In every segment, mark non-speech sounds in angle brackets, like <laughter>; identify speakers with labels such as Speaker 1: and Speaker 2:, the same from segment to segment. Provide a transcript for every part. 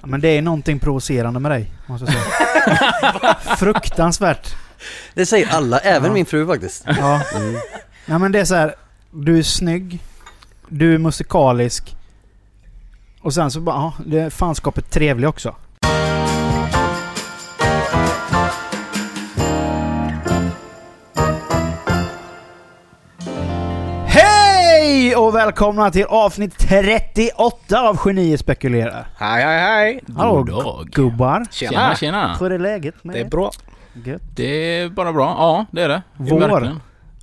Speaker 1: Ja, Men det är någonting provocerande med dig, måste jag säga. <laughs> Fruktansvärt.
Speaker 2: Det säger alla, även
Speaker 1: Ja.
Speaker 2: min fru faktiskt.
Speaker 1: Ja.
Speaker 2: Mm.
Speaker 1: Nej men det är så här. Du är snygg. Du är musikalisk. Och sen så bara, ja, det är fanskapet trevlig också. Och välkomna till avsnitt 38 av Genier spekulerar.
Speaker 3: Hej hej hej!
Speaker 1: Hallå
Speaker 4: God dag.
Speaker 1: gubbar.
Speaker 3: Tjena!
Speaker 4: Tjena.
Speaker 1: Hur är läget med
Speaker 3: Det är bra.
Speaker 1: Gött.
Speaker 4: Det är bara bra. Ja, det är det. Det är
Speaker 1: Vår.
Speaker 4: verkligen.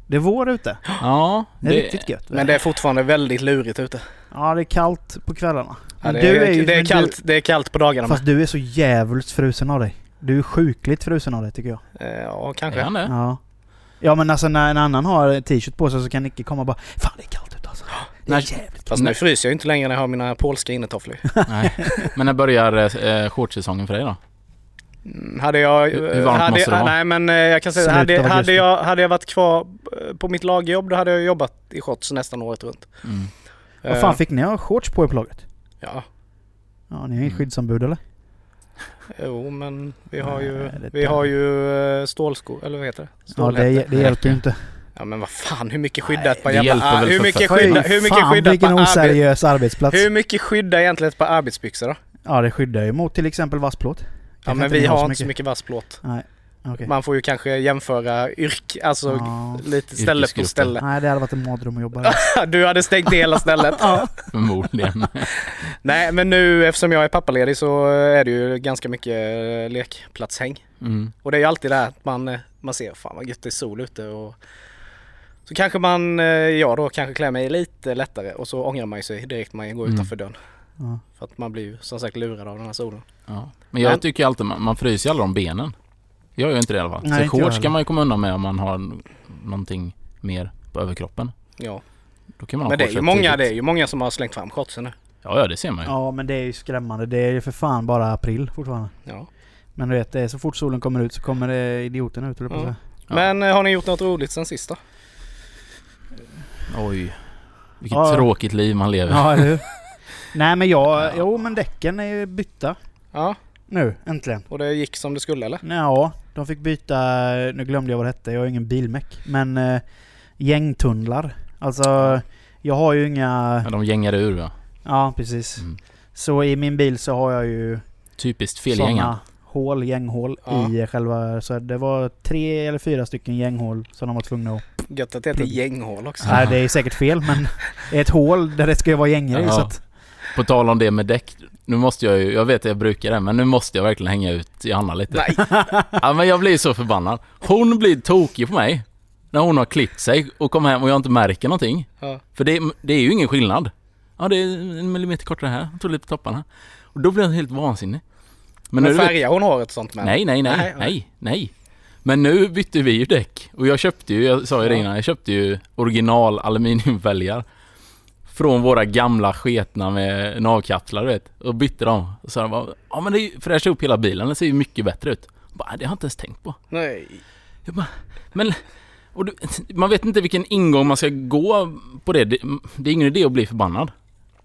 Speaker 1: Det är vår ute.
Speaker 4: Ja,
Speaker 1: Det är riktigt gött.
Speaker 3: Men det är fortfarande väldigt lurigt ute.
Speaker 1: Ja, det är kallt på kvällarna.
Speaker 3: Ja, det,
Speaker 1: du
Speaker 3: är,
Speaker 1: ju-
Speaker 3: det, är kallt, det är kallt på dagarna
Speaker 1: Du, fast du är så jävligt frusen av dig. Du är sjukligt frusen av dig tycker jag.
Speaker 3: Eh, Ja,
Speaker 4: Är
Speaker 3: kanske.
Speaker 4: han det?
Speaker 1: Ja. Ja men alltså när en annan har t-shirt på sig så kan Nicke komma och bara Fan det är kallt alltså. <gasps> Det är jävligt
Speaker 3: Fast nu fryser jag inte längre när jag har mina polska innetofflor. <laughs>
Speaker 4: Nej. Men när börjar eh, shortsäsongen för dig då?
Speaker 3: Mm, Hade jag...
Speaker 4: Hur- hur varmt
Speaker 3: hade,
Speaker 4: måste det vara?
Speaker 3: Nej men eh, jag kan säga hade, hade, jag, hade jag varit kvar eh, på mitt lagjobb då hade jag jobbat i shorts nästan året runt.
Speaker 4: Mm.
Speaker 1: Vad fan fick ni ha shorts på er på laget?
Speaker 3: Ja.
Speaker 1: Ja ni är inget
Speaker 4: Mm.
Speaker 1: skyddsombud eller?
Speaker 3: Jo men vi har ju,
Speaker 1: Nej,
Speaker 3: vi har ju eh, stålskor, eller vad heter det?
Speaker 1: Ja det,
Speaker 3: Stålhätte.
Speaker 1: det hjälper ju inte.
Speaker 3: Ja men vad fan hur mycket skyddar ett par
Speaker 4: det
Speaker 3: jävla...
Speaker 4: hjälper väl
Speaker 3: hur
Speaker 4: för
Speaker 3: mycket
Speaker 4: fan.
Speaker 3: skydda, hur mycket
Speaker 1: fan
Speaker 3: skyddar ett
Speaker 1: vilken oseriös arbetsplats.
Speaker 3: Hur mycket skyddar egentligen ett par arbetsbyxor då?
Speaker 1: Ja det skyddar ju mot till exempel vassplåt.
Speaker 3: Ja men vi har inte så mycket vass plåt.
Speaker 1: Nej. Okej.
Speaker 3: Man får ju kanske jämföra yrk, alltså
Speaker 1: Ja.
Speaker 3: lite ställe på ställe.
Speaker 1: Nej det hade varit en mardröm att jobba där. <laughs>
Speaker 3: Du hade stängt ner hela stället. <laughs>
Speaker 4: Förmodligen. <laughs>
Speaker 3: Nej men nu eftersom jag är pappaledig så är det ju ganska mycket eh, lekplatshäng.
Speaker 4: Mm.
Speaker 3: Och det är ju alltid det här att man, eh, man ser fan vad gött det är sol ute och så kanske man, eh, jag då kanske klär mig lite lättare och så ångrar man sig direkt när man går
Speaker 4: Mm.
Speaker 3: utanför dörren.
Speaker 1: Ja.
Speaker 3: För att man blir ju som sagt lurad av den här solen.
Speaker 4: Ja. Men jag
Speaker 3: Men-
Speaker 4: tycker alltid man, man fryser aldrig om benen. Jag gör inte det i alla fall.
Speaker 1: Nej,
Speaker 4: så shorts kan man ju komma undan med om man har någonting mer på överkroppen.
Speaker 3: Ja.
Speaker 4: Då kan man ha
Speaker 3: Men det är ju många,
Speaker 4: tidigt.
Speaker 3: det är ju många som har slängt fram shortsen nu.
Speaker 4: Ja, ja det ser man ju.
Speaker 1: ja men det är ju skrämmande. Det är ju för fan bara april fortfarande.
Speaker 3: Ja.
Speaker 1: Men du vet, så fort solen kommer ut så kommer det idioterna ut jag på
Speaker 3: Ja.
Speaker 1: säga.
Speaker 4: Ja.
Speaker 3: Men eh, har ni gjort något roligt sen sist då?
Speaker 4: Oj. Vilket
Speaker 1: Ja.
Speaker 4: tråkigt liv man lever.
Speaker 1: Ja, eller hur? <laughs> Nej men jag,
Speaker 4: Ja.
Speaker 1: jo men däcken är ju bytta
Speaker 3: Ja,
Speaker 1: nu äntligen.
Speaker 3: och det gick som det skulle eller?
Speaker 1: Ja, de fick byta, nu glömde jag vad det hette, jag har ingen bilmäck. Men eh, gängtunnlar. Alltså, jag har ju inga...
Speaker 4: Ja, de gängar ur ja.
Speaker 1: Ja, precis.
Speaker 4: Mm.
Speaker 1: Så i min bil så har jag ju
Speaker 4: Typiskt felgänga.
Speaker 1: såna hål, gänghål
Speaker 3: Ja.
Speaker 1: i själva... Så det var tre eller fyra stycken gänghål som de var tvungna att...
Speaker 3: Gött att det heter gänghål också.
Speaker 1: Nej, det är säkert fel men ett hål där det ska ju vara gängor i
Speaker 4: Ja.
Speaker 1: så att...
Speaker 4: På tal om det med däck. Nu måste jag ju, jag vet att jag brukar det, men nu måste jag verkligen hänga ut Johanna lite.
Speaker 3: Nej. <laughs>
Speaker 4: Ja men jag blir så förbannad. Hon blir tokig på mig. När hon har klippt sig och kommer hem och jag inte märker någonting.
Speaker 3: Ja.
Speaker 4: För det, det är ju ingen skillnad. Ja det är en millimeter kortare här, jag tog lite på topparna. Och då blir jag helt vansinnig.
Speaker 3: Men,
Speaker 4: nu vet-
Speaker 3: färgar hon håret sånt med?
Speaker 4: Nej, nej, nej,
Speaker 3: Nej,
Speaker 4: nej, nej, Men nu bytte vi ju däck. Och jag köpte ju, jag sa ju det innan, jag köpte ju original aluminiumfälgar. Från våra gamla sketna med navkapslar du vet. Och bytte dem. Och så bara, ja men det är ju fräscha upp hela bilen, den ser ju mycket bättre ut. Jag Bara, det har jag inte ens tänkt på.
Speaker 3: Nej.
Speaker 4: Jag bara, men... Och du, man vet inte vilken ingång man ska gå på det. det. Det är ingen idé att bli förbannad.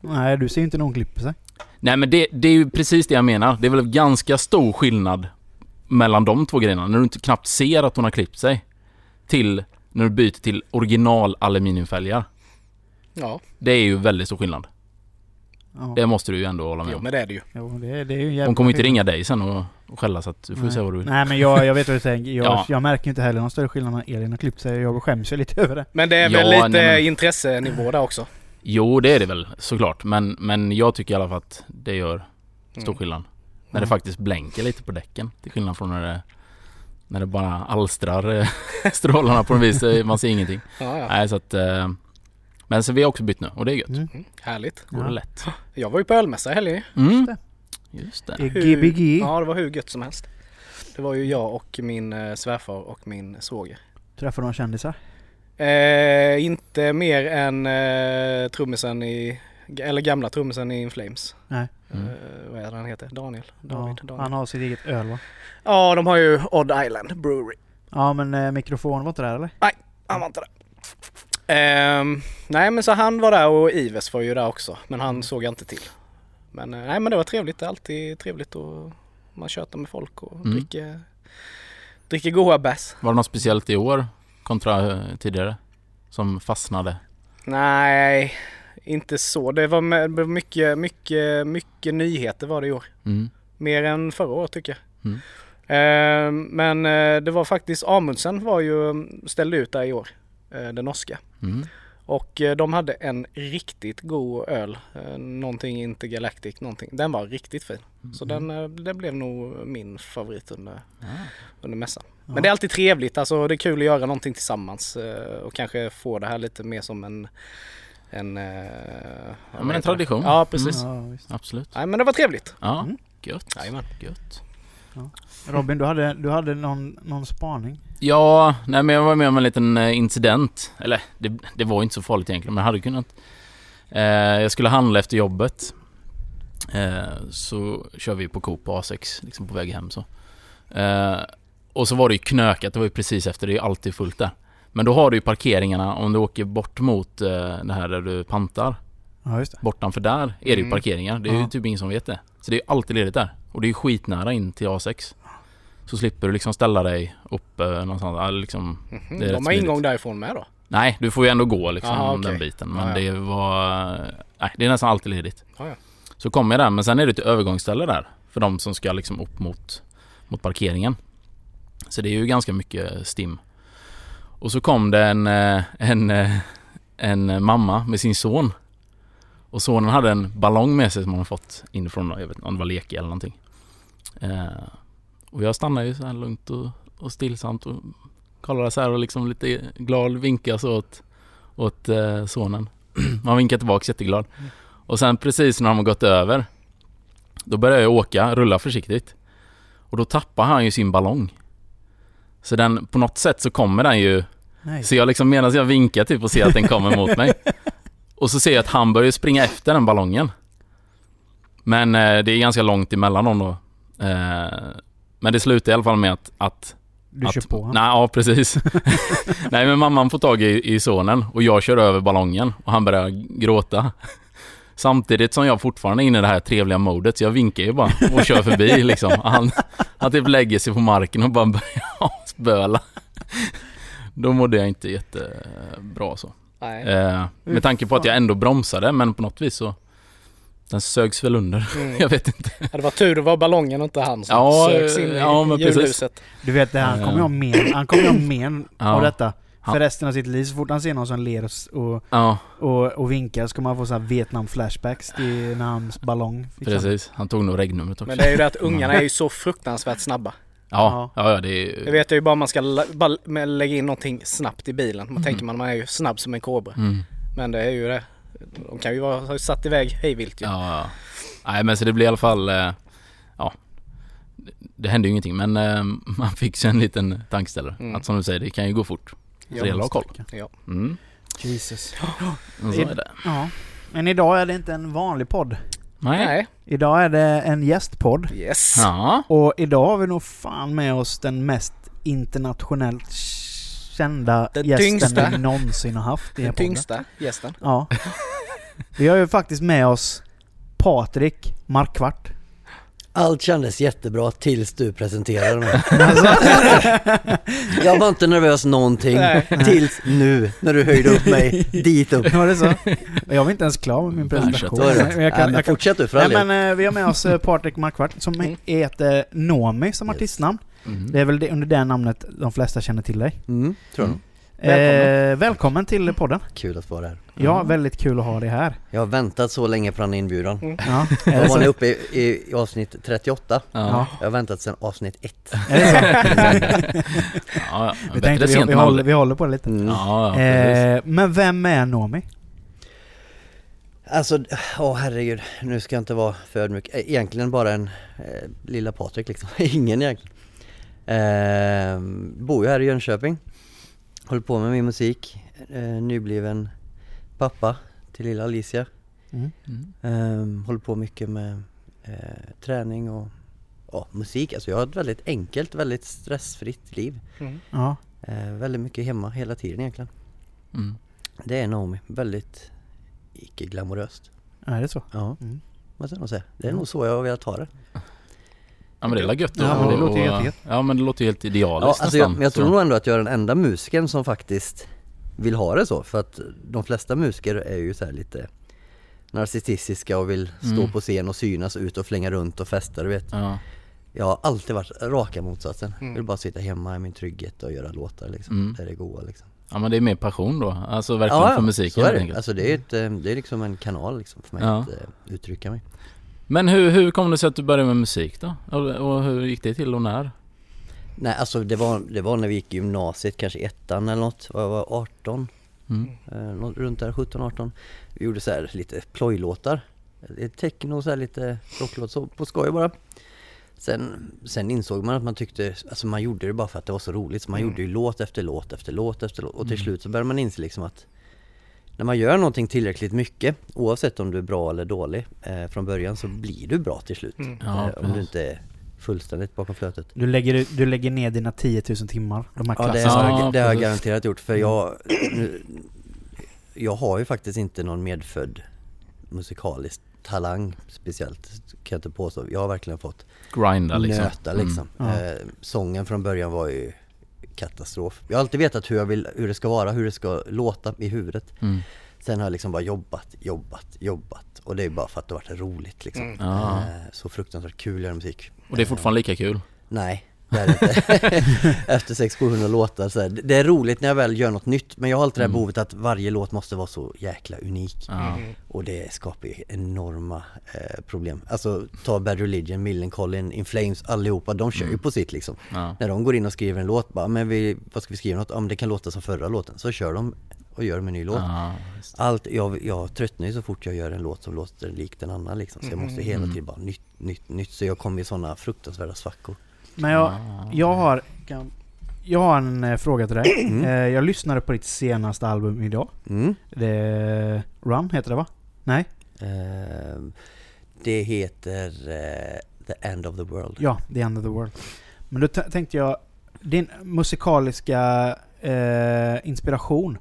Speaker 1: Nej, du ser ju inte när hon klipper sig.
Speaker 4: Nej men det, det är ju precis det jag menar. Det är väl ganska stor skillnad mellan de två grejerna. När du inte knappt ser att hon har klippt sig. Till när du byter till original aluminiumfälgar.
Speaker 3: Ja,
Speaker 4: Det är ju väldigt stor skillnad.
Speaker 1: Ja.
Speaker 4: Det måste du ju ändå hålla med
Speaker 3: jo
Speaker 4: om.
Speaker 3: men det är det ju.
Speaker 1: Jo, det, det är ju
Speaker 4: Hon kommer inte
Speaker 1: skillnad.
Speaker 4: ringa dig sen och, och skälla så att du får
Speaker 1: Nej.
Speaker 4: se vad du...
Speaker 1: Nej men jag, jag vet vad du tänker. Jag,
Speaker 4: Ja.
Speaker 1: jag märker inte heller någon större skillnad när Elin har klippt sig. Jag skäms ju lite <laughs> över det.
Speaker 3: Men det är
Speaker 4: Ja,
Speaker 3: väl lite
Speaker 4: nej, men-
Speaker 3: intressenivå där också.
Speaker 4: Jo det är det väl såklart. Men, men jag tycker i alla fall att det gör stor
Speaker 3: Mm.
Speaker 4: skillnad. När det faktiskt blänker lite på däcken. Till skillnad från när det, när det bara alstrar eh, <laughs> strålarna på något vis. eh, Man ser ingenting. <laughs>
Speaker 3: Ja, ja.
Speaker 4: Nej så att... eh, Men så vi har också bytt nu och det är gött.
Speaker 1: Mm.
Speaker 3: Mm, härligt.
Speaker 4: Går
Speaker 1: Ja.
Speaker 4: det lätt.
Speaker 3: Jag var ju på ölmässa i helgen
Speaker 4: Mm. Just det.
Speaker 1: Gbg.
Speaker 3: Ja, det var hur gött som helst. Det var ju jag och min svärfar och min svåger.
Speaker 1: Träffar några kändisar.
Speaker 3: Eh, inte mer än eh, trummisen i, eller gamla trummisen i In Flames.
Speaker 1: Nej.
Speaker 4: Mm.
Speaker 3: Eh, vad är det han heter? Daniel?
Speaker 1: Ja,
Speaker 3: David? Daniel.
Speaker 1: han har sitt eget öl va?
Speaker 3: Ja, de har ju Odd Island Brewery.
Speaker 1: Ja men eh, mikrofon var inte där eller?
Speaker 3: Han var inte det. Ehm, nej men så han var där och Ives var ju där också. Men han såg jag inte till. Men eh, nej men det var trevligt. Det är alltid trevligt och man tjötar med folk och
Speaker 4: Mm.
Speaker 3: dricker, dricker goda bärs.
Speaker 4: Var det något speciellt i år kontra eh, tidigare? Som fastnade?
Speaker 3: Nej, inte så. Det var mycket, mycket, mycket nyheter var det i år.
Speaker 4: Mm.
Speaker 3: Mer än förra året tycker jag.
Speaker 4: Mm.
Speaker 3: Eh, men det var faktiskt Amundsen var ju ställde ut där i år. Eh, den norska.
Speaker 4: Mm.
Speaker 3: Och eh, de hade en riktigt god öl. Eh, någonting Intergalactic någonting. Den var riktigt fin. Så den, eh, det blev nog min favorit under,
Speaker 4: Ah.
Speaker 3: under mässan.
Speaker 1: Ja.
Speaker 3: Men det är alltid trevligt. Alltså det är kul att göra någonting tillsammans. Och kanske få det här lite mer som en... En, eh,
Speaker 4: Ja, men en tradition.
Speaker 3: Ja precis.
Speaker 1: Ja, visst.
Speaker 4: Absolut.
Speaker 3: Nej men det var trevligt.
Speaker 4: Ja,
Speaker 1: Mm.
Speaker 4: gött.
Speaker 3: Jajamän.
Speaker 4: Gött.
Speaker 1: Robin, du hade, du hade någon, någon spaning?
Speaker 4: Ja, nej men jag var med om en liten eh, incident. Eller det, det var inte så farligt egentligen, men jag hade kunnat. Eh, jag skulle handla efter jobbet. Eh, så kör vi på Coop på A6, liksom på väg hem så. Eh, och så var det ju knökat, det var ju precis efter, det är ju alltid fullt där. Men då har du ju parkeringarna om du åker bort mot eh, det här där du pantar.
Speaker 1: Ja, just det.
Speaker 4: Bortanför där är det ju
Speaker 3: Mm.
Speaker 4: parkeringar. Det är ju
Speaker 1: Ja.
Speaker 4: typ ingen som vet det. Så det är ju alltid ledigt där. Och det är ju skitnära in till A6. Så slipper du liksom ställa dig uppe någonstans. Eller liksom,
Speaker 3: Mhm.
Speaker 4: Det är
Speaker 3: De har
Speaker 4: smidigt.
Speaker 3: ingång därifrån med då?
Speaker 4: nej, du får ju ändå gå liksom
Speaker 3: Aha, okej.
Speaker 4: den biten. Men
Speaker 3: Ja, ja.
Speaker 4: det var... Nej, det är nästan alltid ledigt. Så kommer jag där, men sen är det ett övergångsställe där. För de som ska liksom upp mot, mot parkeringen. Så det är ju ganska mycket stim. Och så kom det en, eh, en, eh, en mamma med sin son. Och sonen hade en ballong med sig som han hade fått inifrån, jag vet inte om det var leke eller någonting. Eh, och jag stannade ju så här lugnt och, och stillsamt och kollade så här och liksom lite glad vinkade så åt, åt sonen. <clears throat> Han vinkade tillbaks jätteglad. Och sen precis när de har gått över Då börjar jag åka, rulla försiktigt Och då tappar han ju sin ballong Så den, på något sätt så kommer den ju
Speaker 1: Nej.
Speaker 4: Så jag liksom medan jag vinkar typ och ser att den kommer mot mig <laughs> Och så ser jag att han börjar springa efter den ballongen Men eh, det är ganska långt emellan dem då eh, Men det slutar i alla fall med att, att
Speaker 1: Du
Speaker 4: att,
Speaker 1: kör på honom.
Speaker 4: Nej, ja precis. <laughs> nej men mamman får tag i, i sonen och jag kör över ballongen och han börjar gråta. Samtidigt som jag fortfarande är inne i det här trevliga modet så jag vinkar ju bara och kör förbi <laughs> liksom. Han, han typ lägger sig på marken och bara börjar <laughs> spöla. Då mådde jag inte jättebra så.
Speaker 3: Nej.
Speaker 4: Eh, med tanke på att jag ändå bromsade men på något vis så Den sögs väl under.
Speaker 3: Mm. <laughs>
Speaker 4: Jag vet inte.
Speaker 3: Ja, det var tur det var ballongen och inte han som
Speaker 4: Ja,
Speaker 3: söks in i
Speaker 4: ja, men precis.
Speaker 3: julhuset.
Speaker 1: Du vet, det, han kommer ju ha men, han kommer ju ha men
Speaker 4: Ja.
Speaker 1: av detta. För resten av sitt liv. Så fort han ser någon som ler och,
Speaker 4: Ja,
Speaker 1: och, och vinkar så kommer han få så här Vietnam-flashbacks till när hans ballong fick sönder.
Speaker 4: precis. Han tog nog regnumret också.
Speaker 3: Men det är ju det att ungarna är ju så fruktansvärt snabba.
Speaker 4: Ja, ja, ja det är
Speaker 3: Det vet jag ju bara man ska bara lägga in någonting snabbt i bilen. Man
Speaker 4: Mm.
Speaker 3: tänker man man är ju snabb som en kobra.
Speaker 4: Mm.
Speaker 3: Men det är ju det. De kan ju vara, ha satt iväg hejvilt ju.
Speaker 4: Ja, ja. Nej men så det blir i alla fall, eh, ja. Det- hände ju ingenting men eh, <laughs> man fick sig en liten tankeställare.
Speaker 3: Mm.
Speaker 4: Att som du säger, det kan ju gå fort. Så det gäller att ha koll.
Speaker 3: Ja.
Speaker 4: Mm.
Speaker 1: Jesus. <gasps>
Speaker 4: Så är det.
Speaker 1: Ja. Men idag är det inte en vanlig podd.
Speaker 4: Nej.
Speaker 3: Nej.
Speaker 1: Idag är det en gästpodd.
Speaker 3: Yes.
Speaker 4: Ja.
Speaker 1: Och idag har vi nog fan med oss den mest internationellt kända
Speaker 3: Den
Speaker 1: gästen
Speaker 3: tyngsta.
Speaker 1: vi någonsin har haft i
Speaker 3: Den
Speaker 1: den podden.
Speaker 3: tyngsta gästen.
Speaker 1: Ja. <laughs> Vi har ju faktiskt med oss Patrik Markvart.
Speaker 2: Allt kändes jättebra tills du presenterade mig. <laughs>
Speaker 1: Alltså, <laughs>
Speaker 2: Jag var inte nervös någonting
Speaker 3: Nej.
Speaker 2: tills nu när du höjde upp mig dit upp. <laughs>
Speaker 1: var det så? Jag var inte ens klar med min presentation. Jag kan, jag kan,
Speaker 2: fortsätt du för all
Speaker 1: nej, men eh, vi har med oss eh, Patrik Markvart som
Speaker 3: Mm.
Speaker 1: heter Nomi som artistnamn.
Speaker 4: Mm.
Speaker 1: Det är väl under det namnet de flesta känner till dig.
Speaker 2: Mm, tror jag nog.
Speaker 3: Välkommen.
Speaker 1: Eh, välkommen till podden.
Speaker 2: Kul att vara här.
Speaker 1: Ja,
Speaker 4: Mm.
Speaker 1: väldigt kul att ha dig här.
Speaker 2: Jag har väntat så länge på den inbjudan.
Speaker 3: Mm.
Speaker 1: Ja, <laughs> det
Speaker 2: var ni uppe i, i, i avsnitt 38.
Speaker 4: Ja.
Speaker 2: Jag har väntat sedan avsnitt 1.
Speaker 1: Är <laughs> det så?
Speaker 4: Ja, ja. <laughs>
Speaker 1: Vi tänkte vi, vi, håller, vi håller på det lite.
Speaker 2: Mm.
Speaker 4: Ja.
Speaker 1: Eh, men vem är Nomi?
Speaker 2: Alltså, åh herregud, nu ska jag inte vara för ödmjuk. Eh, Egentligen bara en eh, lilla Patrik liksom, ingen egentligen. Eh, bor ju här i Jönköping. Håller på med min musik. Eh, nybliven pappa till lilla Alicia.
Speaker 1: Mm.
Speaker 4: Mm.
Speaker 2: Eh, håller på mycket med eh, träning och ja, musik. Alltså jag har ett väldigt enkelt, väldigt stressfritt liv.
Speaker 3: Mm.
Speaker 1: Ja.
Speaker 2: Eh, väldigt mycket hemma hela tiden egentligen.
Speaker 4: Mm.
Speaker 2: Det är Naomi, väldigt icke-glamoröst.
Speaker 1: Är det så?
Speaker 2: Ja.
Speaker 1: Mm.
Speaker 2: måste jag nog säga. Det är nog så jag har velat ha det.
Speaker 4: Ja men det är gött
Speaker 1: Ja, men det låter
Speaker 4: och-
Speaker 1: jättegött.
Speaker 4: Ja men det låter ju helt
Speaker 2: Ja,
Speaker 4: idealiskt
Speaker 2: alltså jag,
Speaker 4: nästan.
Speaker 2: men jag tror nog ändå att jag är den enda musikern som faktiskt vill ha det så. För att de flesta musiker är ju så här lite narcissistiska och vill stå
Speaker 4: Mm.
Speaker 2: på scen och synas ut och flänga runt och festa, du vet.
Speaker 4: Ja,
Speaker 2: Jag har alltid varit raka motsatsen.
Speaker 3: Mm.
Speaker 2: Jag vill bara sitta hemma i min trygghet och göra låtar liksom.
Speaker 4: Mm.
Speaker 2: Det är det goa liksom.
Speaker 4: ja men det är mer passion då, alltså verkligen för musiken
Speaker 2: så är
Speaker 4: helt
Speaker 2: det. Alltså det är, ett, eh, det är liksom en kanal liksom för mig
Speaker 4: Ja.
Speaker 2: att eh, uttrycka mig.
Speaker 4: Men hur, hur kom det sig att du började med musik då? Och, hur gick det till och när?
Speaker 2: Nej alltså det var, det var när vi gick i gymnasiet, kanske ettan eller något. Jag var 18,
Speaker 4: Mm.
Speaker 2: eh, runt där 17-18. Vi gjorde så här lite plojlåtar. Techno, så här lite rocklåt, så på skoj bara. Sen, sen insåg man att man tyckte, alltså man gjorde det bara för att det var så roligt. Så man
Speaker 3: Mm.
Speaker 2: gjorde ju låt efter låt efter låt efter låt. Och till
Speaker 4: Mm.
Speaker 2: slut så började man inse liksom att när man gör någonting tillräckligt mycket, oavsett om du är bra eller dålig eh, från början, så blir du bra till slut.
Speaker 3: Mm.
Speaker 4: Ja,
Speaker 2: eh, om du inte är fullständigt bakom flötet.
Speaker 1: Du lägger, du lägger ner dina 10 000 timmar. De här
Speaker 2: Ja det, har,
Speaker 4: Ja,
Speaker 2: jag- det har jag garanterat gjort för jag nu, Jag har ju faktiskt inte någon medfödd musikalisk talang speciellt kan jag inte påstå. Jag har verkligen fått
Speaker 4: Grinda liksom.
Speaker 2: nöta liksom.
Speaker 1: Mm. Ja.
Speaker 2: Eh, sången från början var ju katastrof. Jag har alltid vetat hur, jag vill, hur det ska vara, hur det ska låta i huvudet.
Speaker 4: Mm.
Speaker 2: Sen har jag liksom bara jobbat, jobbat, jobbat. Och det är bara för att det har varit roligt liksom.
Speaker 3: Mm.
Speaker 4: Ja.
Speaker 2: Eh, så fruktansvärt kul att göra musik.
Speaker 4: Och det är fortfarande lika kul?
Speaker 2: Nej, det är det inte. Efter 600-700 låtar så här. Det är roligt när jag väl gör något nytt men jag har alltid det här
Speaker 4: Mm.
Speaker 2: behovet att varje låt måste vara så jäkla unik.
Speaker 3: Mm.
Speaker 2: Och det skapar ju enorma eh, problem. Alltså ta Bad Religion, Millencolin, In Flames, allihopa, de kör ju
Speaker 4: Mm.
Speaker 2: på sitt liksom.
Speaker 4: Ja.
Speaker 2: När de går in och skriver en låt, bara, men vi, vad ska vi skriva något? Ja men det kan låta som förra låten. Så kör de och gör en ny låt.
Speaker 4: Ja.
Speaker 2: Allt, jag, jag tröttnar ju så fort jag gör en låt som låter likt en annan liksom. Så jag måste hela
Speaker 4: Mm.
Speaker 2: tiden bara nytt, nytt, nytt. Så jag kommer i sådana fruktansvärda svackor.
Speaker 1: Men jag,
Speaker 4: Ja.
Speaker 1: jag har... kan- Jag har en eh, fråga till dig. <clears throat>
Speaker 2: Mm.
Speaker 1: Eh, jag lyssnade på ditt senaste album idag.
Speaker 2: Mm.
Speaker 1: Det Run heter det va? Nej?
Speaker 2: Ehm, det heter eh, The End of the World.
Speaker 1: Ja, The End of the World. Men då t- tänkte jag, din musikaliska eh, inspiration.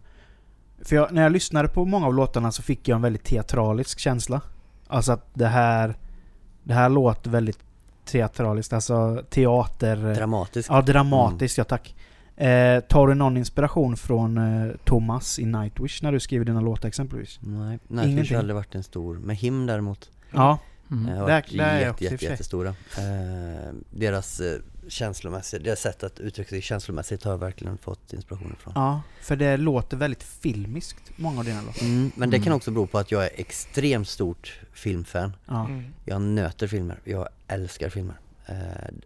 Speaker 1: För jag, när jag lyssnade på många av låtarna så fick jag en väldigt teatralisk känsla. Alltså att det här, det här låter väldigt teatraliskt, alltså teater...
Speaker 2: Dramatisk.
Speaker 1: Ja, dramatiskt, ja tack. Eh, tar du någon inspiration från eh, Thomas i Nightwish när du skriver dina låtar exempelvis?
Speaker 2: Nej, Nightwish
Speaker 1: Ingenting.
Speaker 2: har aldrig varit en stor. Med Him däremot.
Speaker 1: Ja.
Speaker 4: Mm.
Speaker 2: eh, har
Speaker 1: Där-
Speaker 2: varit
Speaker 1: där
Speaker 2: jätte, jätte, jättestora. Eh, deras eh, känslomässiga, deras sätt att uttrycka sig känslomässigt har jag verkligen fått inspiration ifrån.
Speaker 1: Ja, för det låter väldigt filmiskt, många av dina låtar.
Speaker 2: Mm, men det kan
Speaker 4: Mm.
Speaker 2: också bero på att jag är extremt stort filmfan.
Speaker 1: Ja.
Speaker 3: Mm.
Speaker 2: Jag nöter filmer, jag älskar filmer. Eh,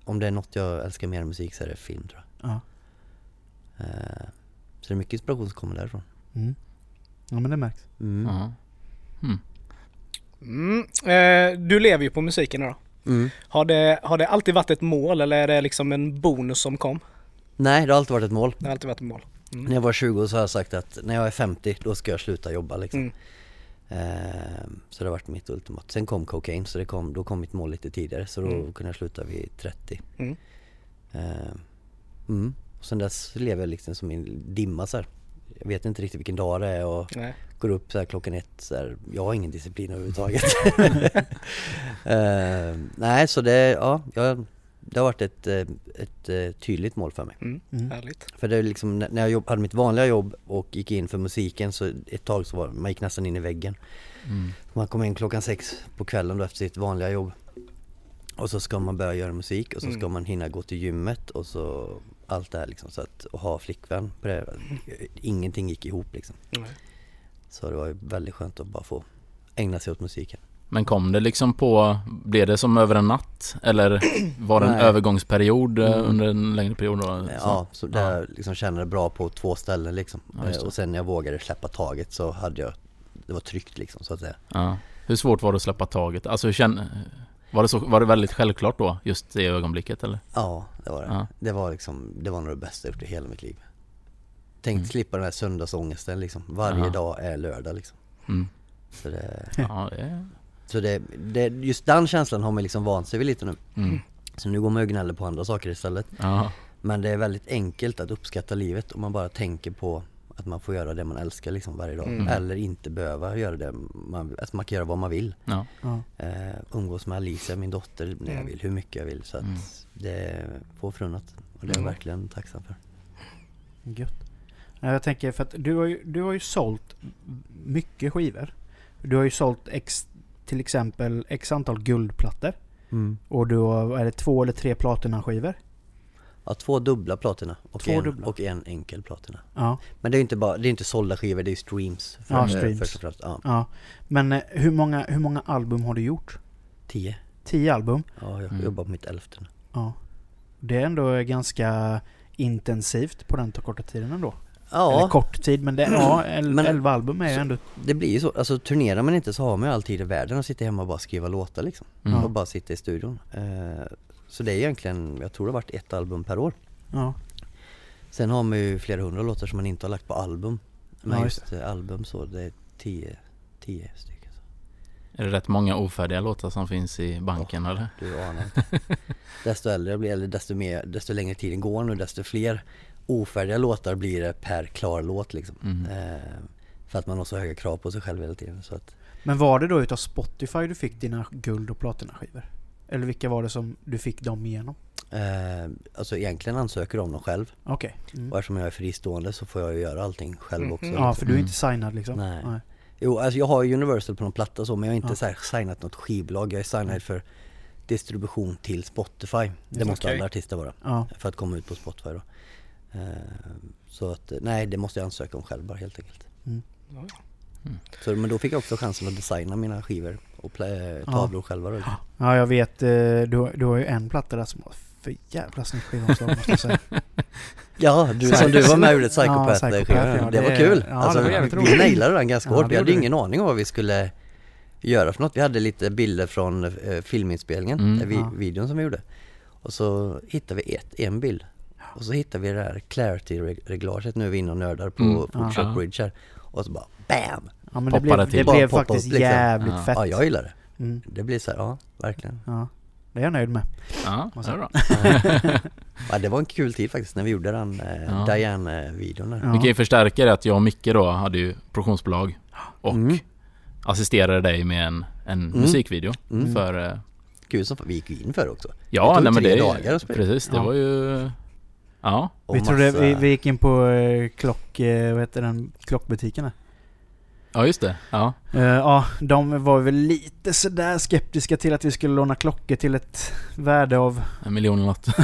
Speaker 2: om det är något jag älskar mer än musik så är det film tror jag.
Speaker 1: Ja.
Speaker 2: Eh, så det är mycket inspiration som kommer därifrån.
Speaker 1: Mm. Ja men det märks.
Speaker 2: Mm.
Speaker 4: Mm.
Speaker 3: Mm. Eh, du lever ju på musiken idag.
Speaker 2: Mm.
Speaker 3: Har det, har det alltid varit ett mål eller är det liksom en bonus som kom?
Speaker 2: Nej, det har alltid varit ett mål.
Speaker 3: Det har alltid varit ett mål.
Speaker 2: När jag var 20 så har jag sagt att när jag är 50 då ska jag sluta jobba liksom.
Speaker 3: Mm.
Speaker 2: Ehm, så det har varit mitt ultimat. Sen kom cocaine så det kom, då kom mitt mål lite tidigare så då
Speaker 3: Mm.
Speaker 2: kunde jag sluta vid 30.
Speaker 3: Mm.
Speaker 2: Ehm, mm. Och sen dess lever jag liksom som i en dimma så här. Jag vet inte riktigt vilken dag det är och
Speaker 3: Nej.
Speaker 2: går upp så här klockan ett så här. Jag har ingen disciplin överhuvudtaget. <laughs> Ehm, nej så det, ja, jag, det har varit ett, eh, ett, eh, tydligt mål för mig.
Speaker 3: Mm.
Speaker 1: Mm.
Speaker 3: Härligt.
Speaker 2: För det är liksom, när jag jobb, hade mitt vanliga jobb och gick in för musiken så ett tag så var man gick nästan in i väggen.
Speaker 4: Mm.
Speaker 2: Man kom in klockan sex på kvällen då efter sitt vanliga jobb. Och så ska man börja göra musik och så ska
Speaker 3: Mm.
Speaker 2: man hinna gå till gymmet och så allt det här liksom. Så att, och ha flickvän på det. Ingenting gick ihop liksom.
Speaker 3: Nej.
Speaker 2: Så det var ju väldigt skönt att bara få ägna sig åt musiken.
Speaker 4: Men kom det liksom på, blev det som över en natt? Eller var det en övergångsperiod eh,
Speaker 2: Mm.
Speaker 4: under en längre period då?
Speaker 2: Ja, så där
Speaker 4: Ja.
Speaker 2: jag liksom kände bra på två ställen liksom.
Speaker 4: Ja,
Speaker 2: Eh, och sen när jag vågade släppa taget så hade jag, det var tryggt liksom så att säga.
Speaker 4: Ja. Hur svårt var det att släppa taget? Alltså hur kände, var det, så, var det väldigt självklart då, just det ögonblicket eller?
Speaker 2: Ja, det var det.
Speaker 4: Ja.
Speaker 2: Det var liksom, det var nog det bästa jag gjort i hela mitt liv. Tänk
Speaker 4: Mm.
Speaker 2: slippa den här söndagsångesten liksom. Varje
Speaker 4: Aha.
Speaker 2: dag är lördag liksom.
Speaker 4: Mm.
Speaker 2: Så, det, <laughs>
Speaker 4: Ja, det är...
Speaker 2: så det, det, just den känslan har man liksom vant sig vid lite nu.
Speaker 4: Mm.
Speaker 2: Så nu går man och gnäller på andra saker istället.
Speaker 4: Ja.
Speaker 2: Men det är väldigt enkelt att uppskatta livet om man bara tänker på Att man får göra det man älskar liksom varje dag.
Speaker 3: Mm.
Speaker 2: Eller inte behöva göra det man, alltså man kan göra vad man vill.
Speaker 4: Ja.
Speaker 1: Ja.
Speaker 2: Eh, umgås med Alicia, min dotter, när jag
Speaker 3: Mm.
Speaker 2: vill, hur mycket jag vill. Så att
Speaker 4: Mm.
Speaker 2: det är få förunnat. Och det är jag
Speaker 3: Mm.
Speaker 2: verkligen tacksam för.
Speaker 1: Gött. Ja, Jag tänker för att du har ju, du har ju sålt mycket skivor. Du har ju sålt x, till exempel x antal guldplattor. Och du har, är det två eller tre platinaskivor?
Speaker 2: Ja, två dubbla platina och,
Speaker 1: Två
Speaker 2: en,
Speaker 1: dubbla.
Speaker 2: och en enkel platina.
Speaker 1: Ja.
Speaker 2: Men det är ju inte bara, det är inte sålda skivor, det är streams.
Speaker 1: Ja, streams.
Speaker 2: Först och främst, ja.
Speaker 1: ja. Men eh, hur många, hur många album har du gjort?
Speaker 2: Tio.
Speaker 1: Tio album?
Speaker 2: Ja, jag
Speaker 4: Mm.
Speaker 2: jobbar på mitt elfte nu.
Speaker 1: Ja. Det är ändå ganska intensivt på den korta tiden ändå. Eller
Speaker 2: Ja,
Speaker 1: kort tid, men det, ja, el, <clears throat>
Speaker 2: Men-
Speaker 1: elva album är ju ändå...
Speaker 2: det blir ju så. Alltså turnerar man inte så har man ju all tid i världen att sitta hemma och bara skriva låtar liksom.
Speaker 4: Mm.
Speaker 2: Och bara sitta i studion. Eh, så det är egentligen, jag tror det har varit ett album per år.
Speaker 1: Ja.
Speaker 2: Sen har man ju flera hundra låtar som man inte har lagt på album. Men
Speaker 1: Ja,
Speaker 2: just eh, album så, det är tio, tio stycken. Så.
Speaker 4: Är det rätt många ofärdiga låtar som finns i banken eller?
Speaker 2: Du anar inte. <laughs> desto äldre jag blir, eller desto, mer, desto längre tiden går nu, desto fler ofärdiga låtar blir det per klar låt liksom.
Speaker 4: Mm.
Speaker 2: Eh, för att man har så höga krav på sig själv hela tiden. Så att,
Speaker 1: Men var det då utav Spotify du fick dina guld och platinaskivor? Eller vilka var det som du fick dem igenom?
Speaker 2: eh, alltså egentligen ansöker de dem själv.
Speaker 1: Okej. Mm.
Speaker 2: Och eftersom jag är fristående så får jag ju göra allting själv också.
Speaker 3: Mhm.
Speaker 1: Ja, för du är
Speaker 4: Mm.
Speaker 1: inte signad liksom?
Speaker 2: Nej. Jo, alltså jag har ju Universal på någon platta så men jag har inte
Speaker 1: Ja.
Speaker 2: signat något skivbolag. Jag är signad för distribution till Spotify. Det måste
Speaker 3: Okej.
Speaker 2: alla artister vara.
Speaker 1: Ja.
Speaker 2: För att komma ut på Spotify då. Eh, Så att, nej det måste jag ansöka om själv bara helt enkelt.
Speaker 1: Mm.
Speaker 2: Så, men då fick jag också chansen att designa mina skivor och plä, tavlor själva då.
Speaker 1: Ja, jag vet. eh, Du, du har ju en platta där som har för jävla snyggt skivomslag måste jag säga. <laughs>
Speaker 2: Ja, du, som du var med och gjorde
Speaker 1: Ja,
Speaker 2: Psychopath
Speaker 1: Psychopath, ja,
Speaker 2: det,
Speaker 1: det-
Speaker 2: var kul.
Speaker 1: ja,
Speaker 2: alltså,
Speaker 1: det var
Speaker 2: vi nailade den ganska
Speaker 1: Ja,
Speaker 2: hårt.
Speaker 1: det
Speaker 2: Vi hade ingen aning om vad vi skulle göra för något. Vi hade lite bilder från eh, filminspelningen,
Speaker 4: Mm.
Speaker 2: eh, vi,
Speaker 1: Ja.
Speaker 2: videon som vi gjorde. Och så hittade vi ett, en bild. Och så hittade vi det här clarity-reglaget, nu är vi inne och nördar på
Speaker 4: Mm.
Speaker 2: Photoshop
Speaker 4: Ja.
Speaker 2: Bridge här. Och så bara BAM!
Speaker 1: Ja, men det blev,
Speaker 4: till.
Speaker 1: det blev faktiskt
Speaker 2: liksom.
Speaker 1: jävligt
Speaker 4: Ja.
Speaker 1: fett.
Speaker 2: Ja, jag gillar det.
Speaker 1: Mm,
Speaker 2: Det blir så här, ja, verkligen.
Speaker 1: ja. Det är jag nöjd med.
Speaker 4: Ja,
Speaker 1: Vad
Speaker 4: det är bra. <laughs> <laughs>
Speaker 2: Ja, det var en kul tid faktiskt när vi gjorde den eh,
Speaker 4: Ja.
Speaker 2: Diane-videon där.
Speaker 1: Ja.
Speaker 4: Vi kan ju förstärka det att jag och Micke då hade ju produktionsbolag och
Speaker 2: Mm.
Speaker 4: assisterade dig med en, en
Speaker 2: Mm.
Speaker 4: musikvideo
Speaker 2: Mm.
Speaker 4: för eh,
Speaker 2: Kul som vi gick ju in för också.
Speaker 4: Ja,
Speaker 2: Det tog
Speaker 4: nej men det
Speaker 2: dagar att spela.
Speaker 4: Precis, det
Speaker 1: Ja.
Speaker 4: var ju Ja,
Speaker 1: Vi, trodde, vi, vi gick in på eh, klock... eh, Vad heter den? Klockbutiken där.
Speaker 4: Ja just det. Ja,
Speaker 1: Eh, ja, de var väl lite sådär skeptiska till att vi skulle låna klockor till ett värde av...
Speaker 4: en miljon eller något. <laughs> <laughs>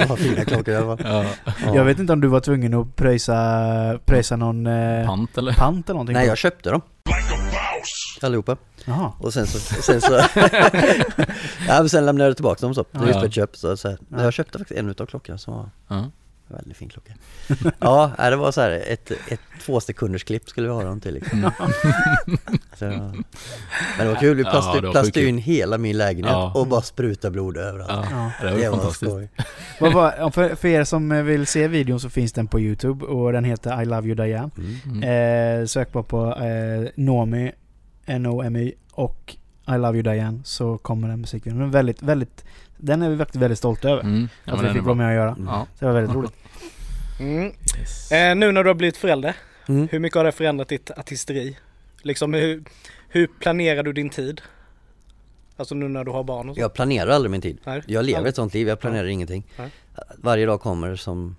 Speaker 2: det var fina klockor i alla fall.
Speaker 4: ja,
Speaker 2: Ja.
Speaker 1: Jag vet inte om du var tvungen att pröjsa, pröjsa någon eh,
Speaker 4: pant eller?
Speaker 1: pant eller någonting?
Speaker 2: Nej jag köpte dem. Allihopa.
Speaker 1: Jaha.
Speaker 2: Och sen så, sen så <laughs> ja, men sen lämnade jag tillbaka dem så. Det är just
Speaker 4: Ja.
Speaker 2: ett köp. Så, så här.
Speaker 1: Ja.
Speaker 2: Jag köpte faktiskt en utav klockorna som var
Speaker 4: Ja.
Speaker 2: en väldigt fin klocka. <laughs> ja, nej, det var så här ett, ett två sekunders klipp skulle vi ha dem till liksom. <laughs> så, Men det var kul, vi
Speaker 4: Ja,
Speaker 2: plastade,
Speaker 4: var
Speaker 2: plastade in hela min lägenhet
Speaker 4: Ja.
Speaker 2: och bara spruta blod överallt.
Speaker 4: Ja,
Speaker 1: Ja.
Speaker 4: det var
Speaker 2: det var
Speaker 4: fantastiskt.
Speaker 2: skoj. <laughs>
Speaker 1: Vad var, ja, för, för er som vill se videon så finns den på Youtube och den heter I Love You Diane.
Speaker 2: Mm.
Speaker 4: Mm.
Speaker 1: Eh, sök bara på eh, Nomi, N-O-M-Y och I Love You Diane så kommer den musikvideon. Den är väldigt, väldigt, den är vi faktiskt väldigt stolta över.
Speaker 4: Mm. Ja,
Speaker 1: att vi fick vara med och göra.
Speaker 2: Mm.
Speaker 4: Ja.
Speaker 1: Så det var väldigt roligt. <laughs>
Speaker 3: Mm.
Speaker 4: Yes.
Speaker 3: Eh, nu när du har blivit förälder,
Speaker 2: Mm.
Speaker 3: hur mycket har det förändrat ditt artisteri? Liksom hur, hur planerar du din tid? Alltså nu när du har barn och så?
Speaker 2: Jag planerar aldrig min tid.
Speaker 3: Nej.
Speaker 2: Jag lever
Speaker 3: Aldrig.
Speaker 2: ett sånt liv, jag planerar ingenting.
Speaker 3: Nej.
Speaker 2: Varje dag kommer som,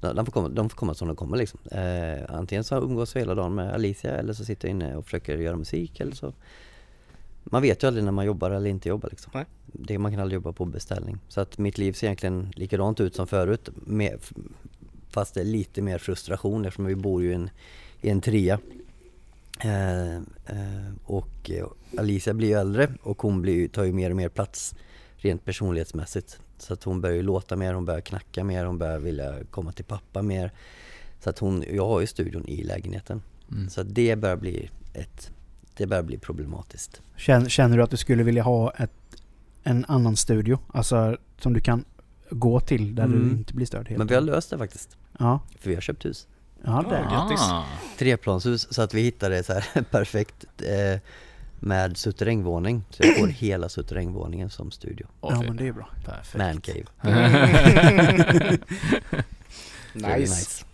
Speaker 2: de får komma, de får komma som de kommer liksom. Eh, antingen så umgås vi hela dagen med Alicia eller så sitter jag inne och försöker göra musik eller så. Man vet ju aldrig när man jobbar eller inte jobbar liksom.
Speaker 3: Nej.
Speaker 2: Det, man kan aldrig jobba på beställning. Så att mitt liv ser egentligen likadant ut som förut. Med, fast det är lite mer frustration eftersom vi bor ju i en, i en trea. Eh, eh, och Alicia blir ju äldre och hon blir, tar ju mer och mer plats rent personlighetsmässigt. Så att hon börjar ju låta mer, hon börjar knacka mer, hon börjar vilja komma till pappa mer. Så att hon, jag har ju studion i lägenheten.
Speaker 4: Mm.
Speaker 2: Så att det börjar bli ett, det börjar bli problematiskt.
Speaker 1: Känner, känner du att du skulle vilja ha ett, en annan studio? Alltså som du kan gå till där du
Speaker 2: Mm.
Speaker 1: inte blir störd helt
Speaker 2: Men vi har löst det faktiskt.
Speaker 1: Ja,
Speaker 2: För vi har köpt hus.
Speaker 1: ja det.
Speaker 3: Ja. Grattis.
Speaker 4: Ah.
Speaker 2: Treplanshus så att vi hittade så här <laughs> perfekt eh, med suterrängvåning. Så jag får hela suterrängvåningen som studio.
Speaker 4: Åh,
Speaker 1: Ja men det är bra.
Speaker 4: Perfekt.
Speaker 2: Man cave. Så <laughs> det är
Speaker 3: nice.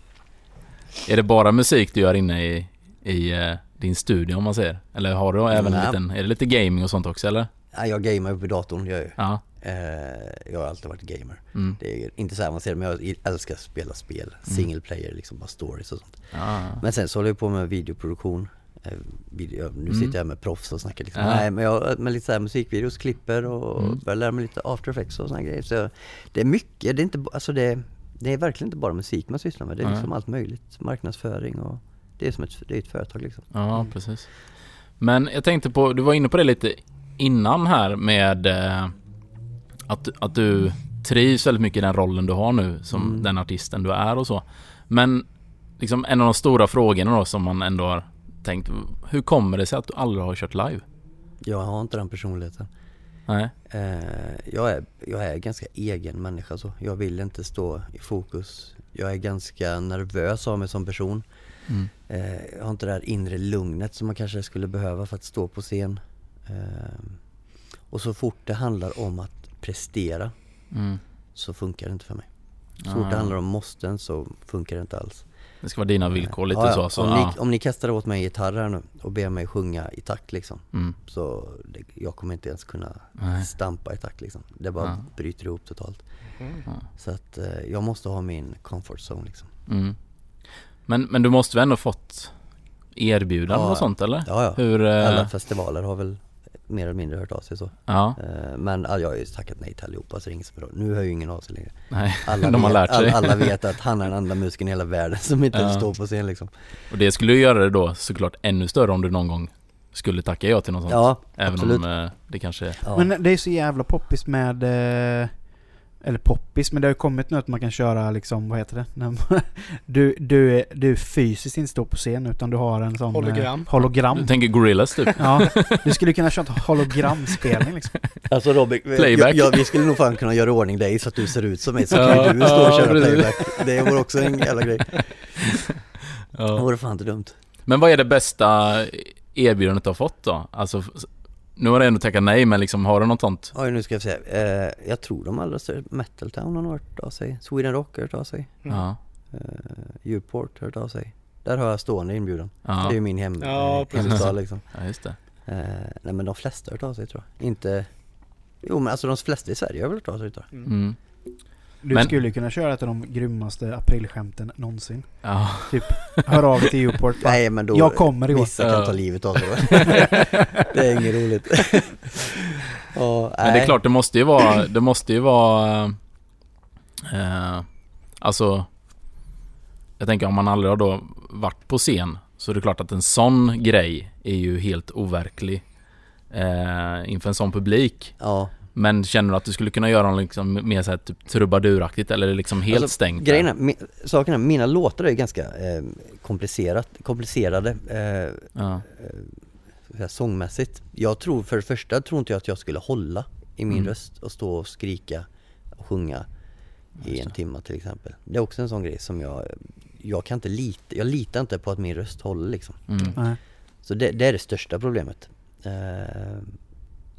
Speaker 4: Är det bara musik du gör inne i, i eh, din studio om man säger? Eller har du även en liten, är det lite gaming och sånt också eller?
Speaker 2: Ja, jag gamer på datorn, jag, är-
Speaker 4: Ja.
Speaker 2: eh, jag har alltid varit gamer.
Speaker 4: Mm.
Speaker 2: Det är inte så avancerat men jag älskar att spela spel, single player, liksom bara stories och sånt.
Speaker 4: ja.
Speaker 2: Men sen så håller jag på med videoproduktion. Eh, video, nu
Speaker 4: Mm.
Speaker 2: sitter jag med proffs och snackar liksom.
Speaker 4: Ja.
Speaker 2: Nej men jag med lite så här musikvideos, klipper och
Speaker 4: Mm.
Speaker 2: börjar lära mig lite after effects och såna grejer. Så jag, det är mycket, det är inte, alltså det, det är verkligen inte bara musik man sysslar med. Det är liksom allt möjligt. Marknadsföring och det är som ett, det är ett företag liksom.
Speaker 4: Ja, precis. Men jag tänkte på, du var inne på det lite innan här med eh, att, att du trivs väldigt mycket i den rollen du har nu som
Speaker 2: Mm.
Speaker 4: den artisten du är och så. Men liksom en av de stora frågorna då som man ändå har tänkt, hur kommer det sig att du aldrig har kört live?
Speaker 2: Jag har inte den personligheten.
Speaker 4: Nej.
Speaker 2: Eh, jag, är, jag är ganska egen människa så. Jag vill inte stå i fokus. Jag är ganska nervös av mig som person.
Speaker 4: Mm.
Speaker 2: Eh, jag har inte det här inre lugnet som man kanske skulle behöva för att stå på scen. Eh, och så fort det handlar om att prestera
Speaker 4: Mm.
Speaker 2: så funkar det inte för mig. Så
Speaker 4: Ah.
Speaker 2: fort det handlar om måsten så funkar det inte alls.
Speaker 4: Det ska vara dina villkor lite
Speaker 2: Ja,
Speaker 4: så. så
Speaker 2: om,
Speaker 4: ja.
Speaker 2: ni, om ni kastar åt mig en gitarr här nu och ber mig sjunga i takt liksom.
Speaker 4: Mm.
Speaker 2: Så det, jag kommer inte ens kunna
Speaker 4: Nej.
Speaker 2: stampa i takt liksom. Det bara
Speaker 4: Ja.
Speaker 2: bryter ihop totalt.
Speaker 3: Mm.
Speaker 2: Så att eh, jag måste ha min comfort zone liksom.
Speaker 4: Mm. Men, men du måste väl ändå fått erbjudanden
Speaker 2: Ja.
Speaker 4: och sånt eller?
Speaker 2: Ja, ja.
Speaker 4: Hur... eh,
Speaker 2: Alla festivaler har väl mer eller mindre hört av sig så.
Speaker 4: Ja,
Speaker 2: Eh, Men ja, jag har ju tackat nej till allihopa så det är som. Nu hör ju ingen av sig längre.
Speaker 4: nej. <laughs>
Speaker 2: Alla, <laughs>
Speaker 4: De har
Speaker 2: vet,
Speaker 4: lärt sig.
Speaker 2: Alla, alla vet <laughs> att han är den enda musikern i hela världen som inte
Speaker 4: Ja.
Speaker 2: står på scen liksom.
Speaker 4: Och det skulle ju göra det då såklart ännu större om du någon gång skulle tacka ja till något sånt.
Speaker 2: Ja,
Speaker 4: Även
Speaker 2: absolut.
Speaker 4: om eh, det kanske...
Speaker 2: Ja.
Speaker 1: Men det är så jävla poppis med... Eh, eller poppis, men det har ju kommit nu att man kan köra liksom, vad heter det? <laughs> Du, du, du fysiskt inte står på scen utan du har en sån...
Speaker 3: Hologram.
Speaker 1: Eh, hologram.
Speaker 4: Du tänker Gorillaz typ?
Speaker 1: Ja, du skulle kunna köra en hologramspelning liksom.
Speaker 2: Alltså Robin,
Speaker 4: Playback.
Speaker 2: Ja, vi skulle nog fan kunna göra ordning dig så att du ser ut som mig så kan
Speaker 4: Ja,
Speaker 2: du stå och
Speaker 4: ja,
Speaker 2: köra
Speaker 4: precis.
Speaker 2: playback. Det vore också en jävla grej. Det
Speaker 4: Ja.
Speaker 2: vore fan inte dumt.
Speaker 4: Men vad är det bästa erbjudandet du har fått då? Alltså, nu har du ändå tackat nej, men liksom har du något sånt?
Speaker 2: Oj, nu ska jag se. Eh, jag tror de allra största, Metal Town har hört av sig. Sweden Rock har hört av sig.
Speaker 3: Mm.
Speaker 4: Ja.
Speaker 2: Eh, Uport har hört av sig. Där har jag stående inbjudan. Det är
Speaker 4: Ja,
Speaker 2: ju min hem,
Speaker 3: Ja,
Speaker 2: hemstad liksom.
Speaker 4: ja just det.
Speaker 2: Eh, nej men de flesta har hört av sig tror jag. Inte Jo men alltså de flesta i Sverige har väl hört av sig tror jag.
Speaker 4: Mm.
Speaker 1: Du
Speaker 4: Men-
Speaker 1: skulle kunna köra ett av de grymmaste aprilskämten någonsin.
Speaker 4: Ja.
Speaker 1: Hör av dig till Uport.
Speaker 2: Nej men då
Speaker 1: Jag kommer igår.
Speaker 2: Vissa kan
Speaker 4: Ja.
Speaker 2: ta livet av <laughs> sig. Det är inget roligt. ja,
Speaker 4: Men det är klart, det måste ju vara, det måste ju vara... Eh, alltså... Jag tänker om man aldrig har då varit på scen så är det klart att en sån grej är ju helt overklig eh, inför en sån publik.
Speaker 2: Ja,
Speaker 4: Men känner du att du skulle kunna göra något liksom mer såhär typ trubaduraktigt eller liksom helt
Speaker 2: Alltså,
Speaker 4: stängt?
Speaker 2: grejen är, mi, saken är, mina låtar är ganska eh, komplicerat, komplicerade eh,
Speaker 4: Ja.
Speaker 2: här, sångmässigt. Jag tror för det första tror inte jag att jag skulle hålla i min
Speaker 4: Mm.
Speaker 2: röst och stå och skrika och sjunga i en timme till exempel. Det är också en sån grej som jag, jag kan inte lita, jag litar inte på att min röst håller liksom.
Speaker 4: Mm.
Speaker 1: Nej.
Speaker 2: Så det, det är det största problemet. Eh,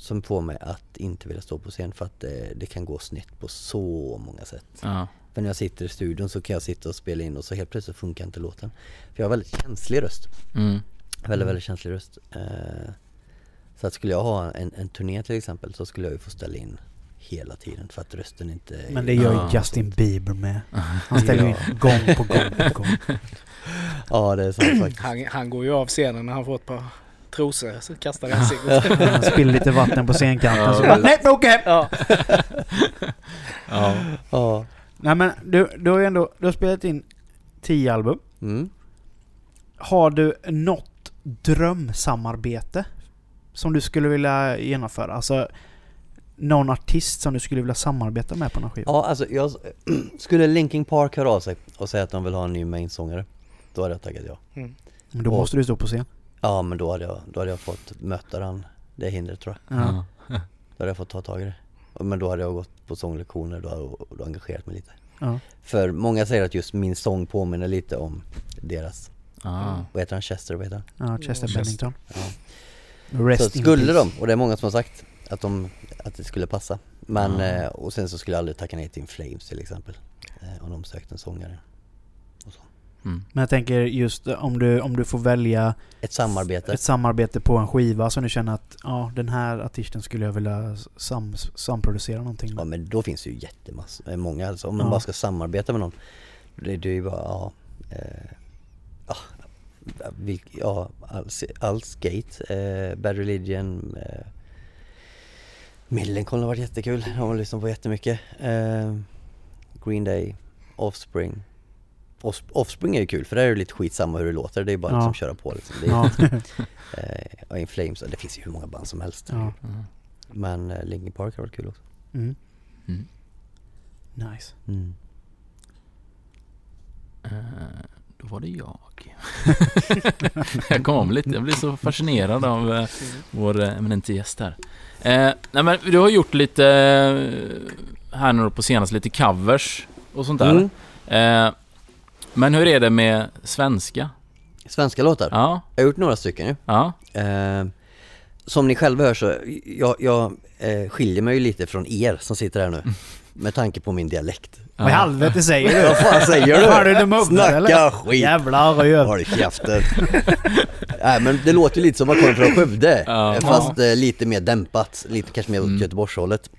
Speaker 2: som får mig att inte vilja stå på scen för att det, det kan gå snett på så många sätt.
Speaker 4: Ja.
Speaker 2: För när jag sitter i studion så kan jag sitta och spela in och så helt plötsligt funkar inte låten. För jag har väldigt känslig röst.
Speaker 4: Mm.
Speaker 2: Väldigt, väldigt känslig röst. Eh, så att skulle jag ha en, en turné till exempel så skulle jag ju få ställa in hela tiden för att rösten inte...
Speaker 1: Men det gör ju
Speaker 4: Ja.
Speaker 1: Justin Bieber med. Han <laughs> ställer in gång på gång på gång.
Speaker 2: Ja det är sant <clears throat> faktiskt.
Speaker 3: Han, han går ju av scenen när han får ett par trosor så kastar <laughs> han i ansiktet.
Speaker 1: Spiller lite vatten på scenkanten
Speaker 4: Ja,
Speaker 1: så bara Nej, åk hem! <laughs>
Speaker 3: ja.
Speaker 4: Ja.
Speaker 2: Ja.
Speaker 1: Nej men du, du har ju ändå du har spelat in 10 album.
Speaker 2: Mm.
Speaker 1: Har du något drömsamarbete som du skulle vilja genomföra? Alltså någon artist som du skulle vilja samarbeta med på någon skiva?
Speaker 2: Ja alltså jag, <clears throat> skulle Linkin Park höra av sig och säga att de vill ha en ny mainsångare Då hade jag tackat ja
Speaker 3: Mm.
Speaker 1: Men då
Speaker 2: Och-
Speaker 1: måste du stå på scen.
Speaker 2: Ja men då hade jag, då hade jag fått möta den, det hindret tror jag
Speaker 1: Ja.
Speaker 2: Då hade jag fått ta tag i det Men då hade jag gått på sånglektioner, då hade jag då engagerat mig lite
Speaker 1: Ja.
Speaker 2: För många säger att just min sång påminner lite om deras
Speaker 4: Ah.
Speaker 2: Vad heter han? Chester, vad heter han?
Speaker 1: ja, Chester
Speaker 3: Chester.
Speaker 1: Bennington.
Speaker 2: Ja.
Speaker 1: Rest
Speaker 2: Så skulle de, och det är många som har sagt att, de, att det skulle passa Men,
Speaker 4: Ja.
Speaker 2: eh, och sen så skulle jag aldrig tacka nej till In Flames till exempel eh, Om de sökte en sångare
Speaker 4: Mm.
Speaker 1: Men jag tänker just om du, om du får välja
Speaker 2: Ett samarbete.
Speaker 1: ett samarbete på en skiva som du känner att ja, den här artisten skulle jag vilja sam, samproducera någonting
Speaker 2: Ja
Speaker 1: med.
Speaker 2: men då finns det ju jättemassor, eh, många alltså. Om man
Speaker 1: Ja.
Speaker 2: bara ska samarbeta med någon. Det, det är ju bara, ja. Eh, ja, vilk, ja alls, alls Gate, eh, Bad Religion, eh, Millencolin har varit jättekul, de har lyssnat på jättemycket. Eh, Green Day, Offspring. Off- Offspring är ju kul för där är det lite skitsamma hur det låter, det är bara
Speaker 1: Ja.
Speaker 2: liksom köra på liksom. Det är,
Speaker 1: Ja. <laughs> <laughs>
Speaker 2: eh, In Flames, det finns ju hur många band som helst.
Speaker 1: ja.
Speaker 4: Mm.
Speaker 2: Men eh, Linkin Park har varit kul också.
Speaker 1: Mm.
Speaker 4: Mm.
Speaker 1: Nice.
Speaker 2: Mm.
Speaker 4: Eh, Då var det jag. <laughs> jag kom om lite, jag blir så fascinerad av eh, vår eh, eminente gäst här. Eh, nej men du har gjort lite, här nu på senast, lite covers och sånt där.
Speaker 2: Mm.
Speaker 4: Men hur är det med svenska?
Speaker 2: Svenska låtar?
Speaker 4: Ja,
Speaker 2: Jag har gjort några stycken ju.
Speaker 4: ja,
Speaker 2: Eh, som ni själva hör så, jag, jag eh, skiljer mig ju lite från er som sitter här nu. <laughs> Med tanke på min dialekt.
Speaker 1: Vad i helvete säger <laughs> du?
Speaker 2: Vad fan säger du?
Speaker 1: Är du mobbad,
Speaker 2: Snacka
Speaker 1: eller?
Speaker 2: skit!
Speaker 1: Jävlar röv.
Speaker 2: Håll käften! <laughs> Nej men det låter ju lite som att man kommer från Skövde.
Speaker 4: Ja.
Speaker 2: Fast eh, lite mer dämpat, lite kanske mer åt
Speaker 4: Mm.
Speaker 2: Göteborgshållet.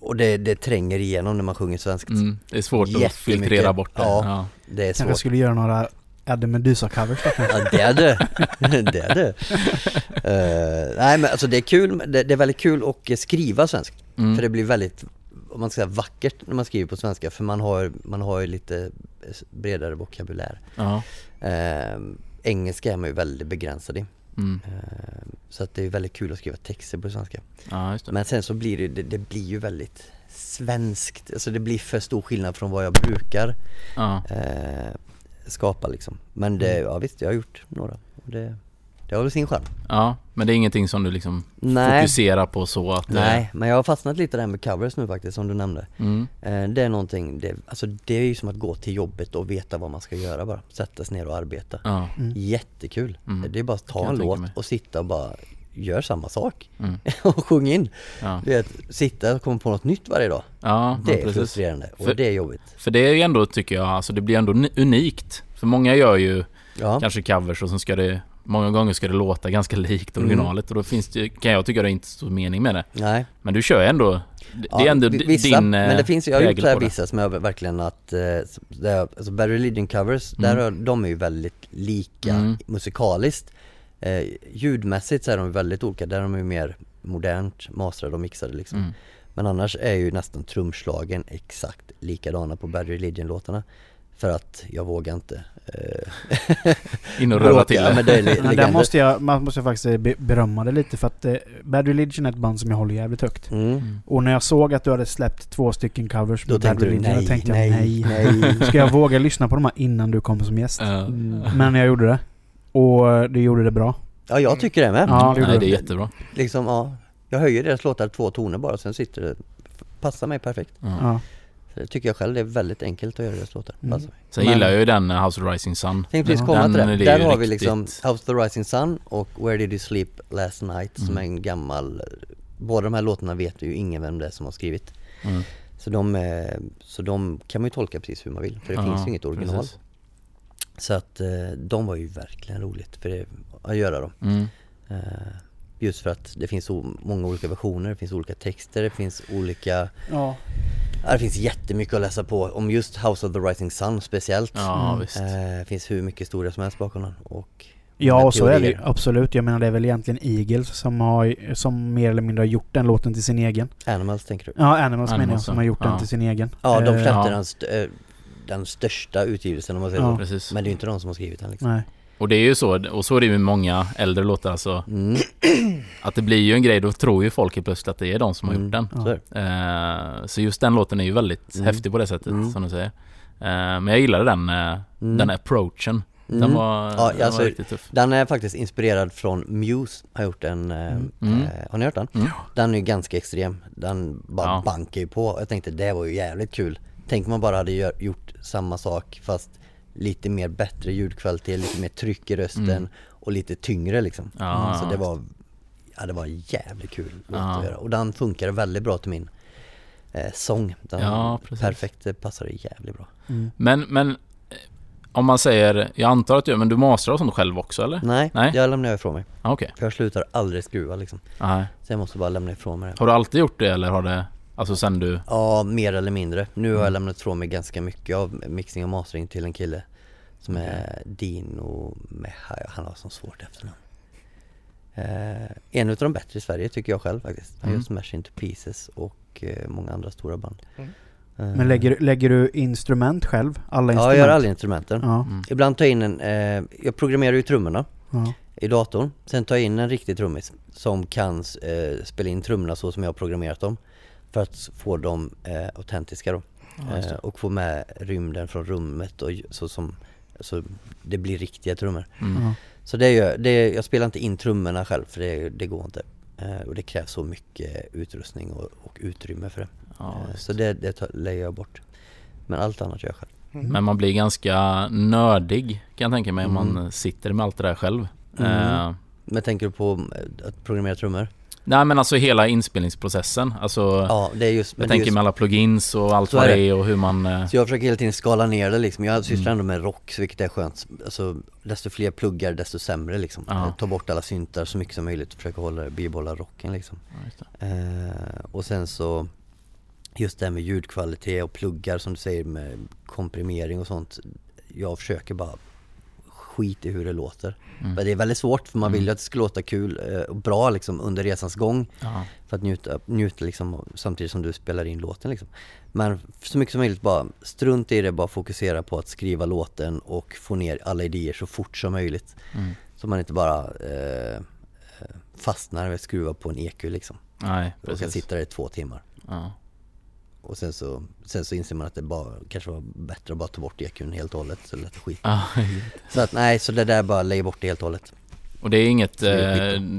Speaker 2: Och det, det tränger igenom när man sjunger svenskt.
Speaker 4: Mm, det är svårt att filtrera bort det.
Speaker 2: Ja. Det är
Speaker 1: Kanske
Speaker 2: svårt.
Speaker 1: skulle göra några Eddie Meduza-covers kanske.
Speaker 2: Ja det är det. det är det. <laughs> Eh, nej men alltså det är kul, det, det är väldigt kul att skriva svenskt.
Speaker 4: Mm.
Speaker 2: För det blir väldigt, om man ska säga vackert när man skriver på svenska för man har, man har ju lite bredare vokabulär.
Speaker 4: Ja.
Speaker 2: Eh, engelska är man ju väldigt begränsad i.
Speaker 4: Mm.
Speaker 2: Eh, så att det är väldigt kul att skriva texter på svenska.
Speaker 4: ja, just det.
Speaker 2: Men sen så blir det, det, det blir ju väldigt svenskt, alltså det blir för stor skillnad från vad jag brukar
Speaker 4: Ja.
Speaker 2: eh, skapa liksom. Men det, ja visst, jag har gjort några. Det, det har väl sin charm.
Speaker 4: ja, men det är ingenting som du liksom
Speaker 2: Nej.
Speaker 4: fokuserar på så att... det-
Speaker 2: Nej, men jag har fastnat lite där med covers nu faktiskt som du nämnde.
Speaker 4: Mm.
Speaker 2: Eh, det är någonting, det, alltså det är ju som att gå till jobbet och veta vad man ska göra bara. Sätta sig ner och arbeta.
Speaker 4: Ja.
Speaker 2: Jättekul.
Speaker 4: Mm.
Speaker 2: Det är bara att ta en låt och sitta och bara gör samma sak.
Speaker 4: Mm. <laughs>
Speaker 2: och sjung in.
Speaker 4: Ja.
Speaker 2: Du vet, sitta och komma på något nytt varje dag.
Speaker 4: Ja,
Speaker 2: Det är
Speaker 4: precis.
Speaker 2: frustrerande och
Speaker 4: För-
Speaker 2: det är jobbigt.
Speaker 4: För det är ju ändå, tycker jag, alltså det blir ändå ni- unikt. För många gör ju
Speaker 2: Ja,
Speaker 4: kanske covers och sen ska det Många gånger ska det låta ganska likt
Speaker 2: Mm.
Speaker 4: originalet och då finns det, kan jag tycka det är inte så mening med det.
Speaker 2: nej.
Speaker 4: Men du kör ändå, det
Speaker 2: Ja,
Speaker 4: är ändå
Speaker 2: vissa,
Speaker 4: din
Speaker 2: Men det
Speaker 4: eh,
Speaker 2: finns, jag har gjort så här
Speaker 4: på det.
Speaker 2: vissa som jag verkligen att, eh, alltså Bad Religion covers,
Speaker 4: Mm.
Speaker 2: där de är ju väldigt lika
Speaker 4: Mm.
Speaker 2: musikaliskt. Eh, ljudmässigt så är de väldigt olika, där är de ju mer modernt mastrade och mixade liksom.
Speaker 4: Mm.
Speaker 2: Men annars är ju nästan trumslagen exakt likadana på Bad Religion-låtarna. För att jag vågar inte eh, <laughs>
Speaker 4: In och <laughs> röra till
Speaker 2: Ja,
Speaker 4: det.
Speaker 2: men det är li- <laughs>
Speaker 1: Men där måste jag, man måste faktiskt be- berömma det lite för att eh, Bad Religion är ett band som jag håller jävligt högt.
Speaker 2: Mm.
Speaker 4: Mm.
Speaker 1: Och när jag såg att du hade släppt två stycken covers
Speaker 2: Då
Speaker 1: med Bad Religion,
Speaker 2: nej,
Speaker 1: då tänkte
Speaker 2: nej,
Speaker 1: jag nej.
Speaker 2: nej.
Speaker 1: Ska jag våga lyssna på de här innan du kom som gäst?
Speaker 4: Ja.
Speaker 2: Mm.
Speaker 1: Men jag gjorde det. Och eh, du gjorde det bra.
Speaker 2: Ja, jag tycker det med.
Speaker 1: Ja, det
Speaker 4: Nej, det är jättebra.
Speaker 2: Liksom, ja. Jag höjer deras låtar två toner bara, sen sitter det, passar mig perfekt.
Speaker 4: Ja.
Speaker 1: Ja.
Speaker 2: Så det tycker jag själv, det är väldigt enkelt att göra deras låtar.
Speaker 1: Mm.
Speaker 2: Passar mig.
Speaker 4: Sen
Speaker 1: Men-
Speaker 4: gillar jag ju den eh, House of Rising Sun.
Speaker 2: Tänkte precis komma till
Speaker 4: Den
Speaker 2: det.
Speaker 4: är det
Speaker 2: Där har vi
Speaker 4: riktigt-
Speaker 2: liksom House of the Rising Sun och Where Did You Sleep Last Night som
Speaker 4: Mm.
Speaker 2: är en gammal Båda de här låtarna vet ju ingen vem det är som har skrivit.
Speaker 4: Mm.
Speaker 2: Så de, eh, så de kan man ju tolka precis hur man vill, för det
Speaker 4: Ja,
Speaker 2: finns ju inget original.
Speaker 4: precis.
Speaker 2: Så att eh, de var ju verkligen roligt för det, att göra dem.
Speaker 4: Mm.
Speaker 2: Eh, Just för att det finns så många olika versioner, det finns olika texter, det finns olika
Speaker 1: Ja.
Speaker 2: Det finns jättemycket att läsa på om just House of the Rising Sun speciellt.
Speaker 4: Ja,
Speaker 1: Mm.
Speaker 4: visst.
Speaker 2: Eh, Det finns hur mycket historia som helst bakom den och
Speaker 1: Ja, och så är det. Absolut. Jag menar det är väl egentligen Eagles som har, som mer eller mindre har gjort den låten till sin egen.
Speaker 2: Animals tänker du?
Speaker 1: Ja, Animals, menar jag,
Speaker 4: Animals,
Speaker 1: som har gjort
Speaker 4: Ja.
Speaker 1: den till sin egen.
Speaker 2: Ja, de släppte
Speaker 4: Ja.
Speaker 2: den, den största utgivelsen om man säger
Speaker 1: Ja.
Speaker 2: så.
Speaker 4: Precis.
Speaker 2: Men det är ju inte de som har skrivit den liksom.
Speaker 1: Nej.
Speaker 4: Och det är ju så, och så är det ju med många äldre låtar alltså.
Speaker 2: Mm, <clears throat>
Speaker 4: Att det blir ju en grej, då tror ju folk plötsligt att det är de som har
Speaker 2: Mm.
Speaker 4: gjort den.
Speaker 2: det.
Speaker 4: Eh, så just den låten är ju väldigt
Speaker 2: Mm.
Speaker 4: häftig på det sättet
Speaker 2: Mm.
Speaker 4: som du säger. Eh, men jag gillade den, eh,
Speaker 2: Mm.
Speaker 4: den approachen. Den
Speaker 2: Mm.
Speaker 4: var,
Speaker 2: Ja,
Speaker 4: den
Speaker 2: alltså,
Speaker 4: var riktigt tuff.
Speaker 2: Den är faktiskt inspirerad från Muse, har gjort en, eh,
Speaker 4: Mm.
Speaker 2: eh, har ni hört den?
Speaker 4: Mm.
Speaker 2: Den är ju ganska extrem, den bara
Speaker 4: Ja.
Speaker 2: bankar ju på. Jag tänkte det var ju jävligt kul. Tänk om man bara hade gör, gjort samma sak fast lite mer bättre ljudkvalitet, lite mer tryck i rösten
Speaker 4: Mm.
Speaker 2: och lite tyngre liksom.
Speaker 4: Ja,
Speaker 2: Så det var, ja det var jävligt kul
Speaker 4: Ja.
Speaker 2: att göra. Och den funkade väldigt bra till min eh, sång. Den
Speaker 4: Ja,
Speaker 2: perfekt, det passade jävligt bra.
Speaker 1: Mm.
Speaker 4: Men, men eh, om man säger, jag antar att du, men du mastrar och sånt själv också eller?
Speaker 2: Nej,
Speaker 4: Nej.
Speaker 2: jag lämnar ifrån mig.
Speaker 4: Ah, Okej.
Speaker 2: För jag slutar aldrig skruva liksom.
Speaker 4: Nej.
Speaker 2: Så jag måste bara lämna ifrån mig det.
Speaker 4: Har du alltid gjort det eller har det, alltså sen du,
Speaker 2: Ja, mer eller mindre. Nu har jag
Speaker 4: Mm.
Speaker 2: lämnat ifrån mig ganska mycket av mixing och mastering till en kille som är Dino Meha, han har så svårt efternamn. Eh, en utav de bättre i Sverige tycker jag själv faktiskt. Han
Speaker 4: Mm.
Speaker 2: gör Smash Into Pieces och eh, många andra stora band.
Speaker 3: Mm.
Speaker 2: Eh,
Speaker 1: Men lägger, lägger du instrument själv? Alla
Speaker 2: Ja,
Speaker 1: instrument?
Speaker 2: jag gör alla instrumenten.
Speaker 1: Ja,
Speaker 4: mm.
Speaker 2: Ibland tar jag in en, eh, jag programmerar ju trummorna
Speaker 1: ja.
Speaker 2: i datorn. Sen tar jag in en riktig trummis som kan eh, spela in trummorna så som jag har programmerat dem. För att få dem eh, autentiska då.
Speaker 4: Ja,
Speaker 2: eh, och få med rymden från rummet och så som så det blir riktiga trummor.
Speaker 4: Mm.
Speaker 2: Så det gör, det, jag spelar inte in trummorna själv för det, det går inte. Eh, och det krävs så mycket utrustning och, och utrymme för det.
Speaker 4: Ja,
Speaker 2: eh, så det, det lägger jag bort. Men allt annat gör jag själv.
Speaker 3: Mm.
Speaker 4: Men man blir ganska nördig kan jag tänka mig om
Speaker 2: Mm.
Speaker 4: man sitter med allt det där själv.
Speaker 2: Mm.
Speaker 4: Eh,
Speaker 2: Men tänker du på eh, att programmera trummor?
Speaker 4: Nej men alltså hela inspelningsprocessen. Alltså,
Speaker 2: Ja, det är just...
Speaker 4: jag tänker
Speaker 2: just,
Speaker 4: med alla plugins och allt vad
Speaker 2: är
Speaker 4: det är och hur man... eh,
Speaker 2: Så jag försöker hela tiden skala ner det liksom. Jag sysslar
Speaker 4: Mm.
Speaker 2: ändå med rock, vilket är skönt. Alltså, desto fler pluggar, desto sämre liksom.
Speaker 4: Ja.
Speaker 2: Ta bort alla syntar så mycket som möjligt, försöka hålla, bibehålla rocken liksom.
Speaker 4: ja.
Speaker 2: Eh, och sen så just det här med ljudkvalitet och pluggar som du säger med komprimering och sånt. Jag försöker bara skit i hur det låter.
Speaker 4: Mm.
Speaker 2: Men det är väldigt svårt för man vill ju
Speaker 4: Mm.
Speaker 2: att det ska låta kul eh, och bra liksom under resans gång.
Speaker 4: Ja.
Speaker 2: För att njuta, njuta liksom samtidigt som du spelar in låten liksom. Men så mycket som möjligt bara strunt i det, bara fokusera på att skriva låten och få ner alla idéer så fort som möjligt.
Speaker 4: Mm.
Speaker 2: Så man inte bara eh, eh, fastnar med att skruva på en EQ liksom.
Speaker 4: Nej,
Speaker 2: Och kan
Speaker 4: precis.
Speaker 2: sitta där i två timmar.
Speaker 4: Ja.
Speaker 2: Och sen så, sen så inser man att det bara, kanske var bättre att bara ta bort EQn helt och hållet så det lät skit. <laughs> Så att nej, så det där bara lägg bort det helt och hållet.
Speaker 4: och det är inget, eh,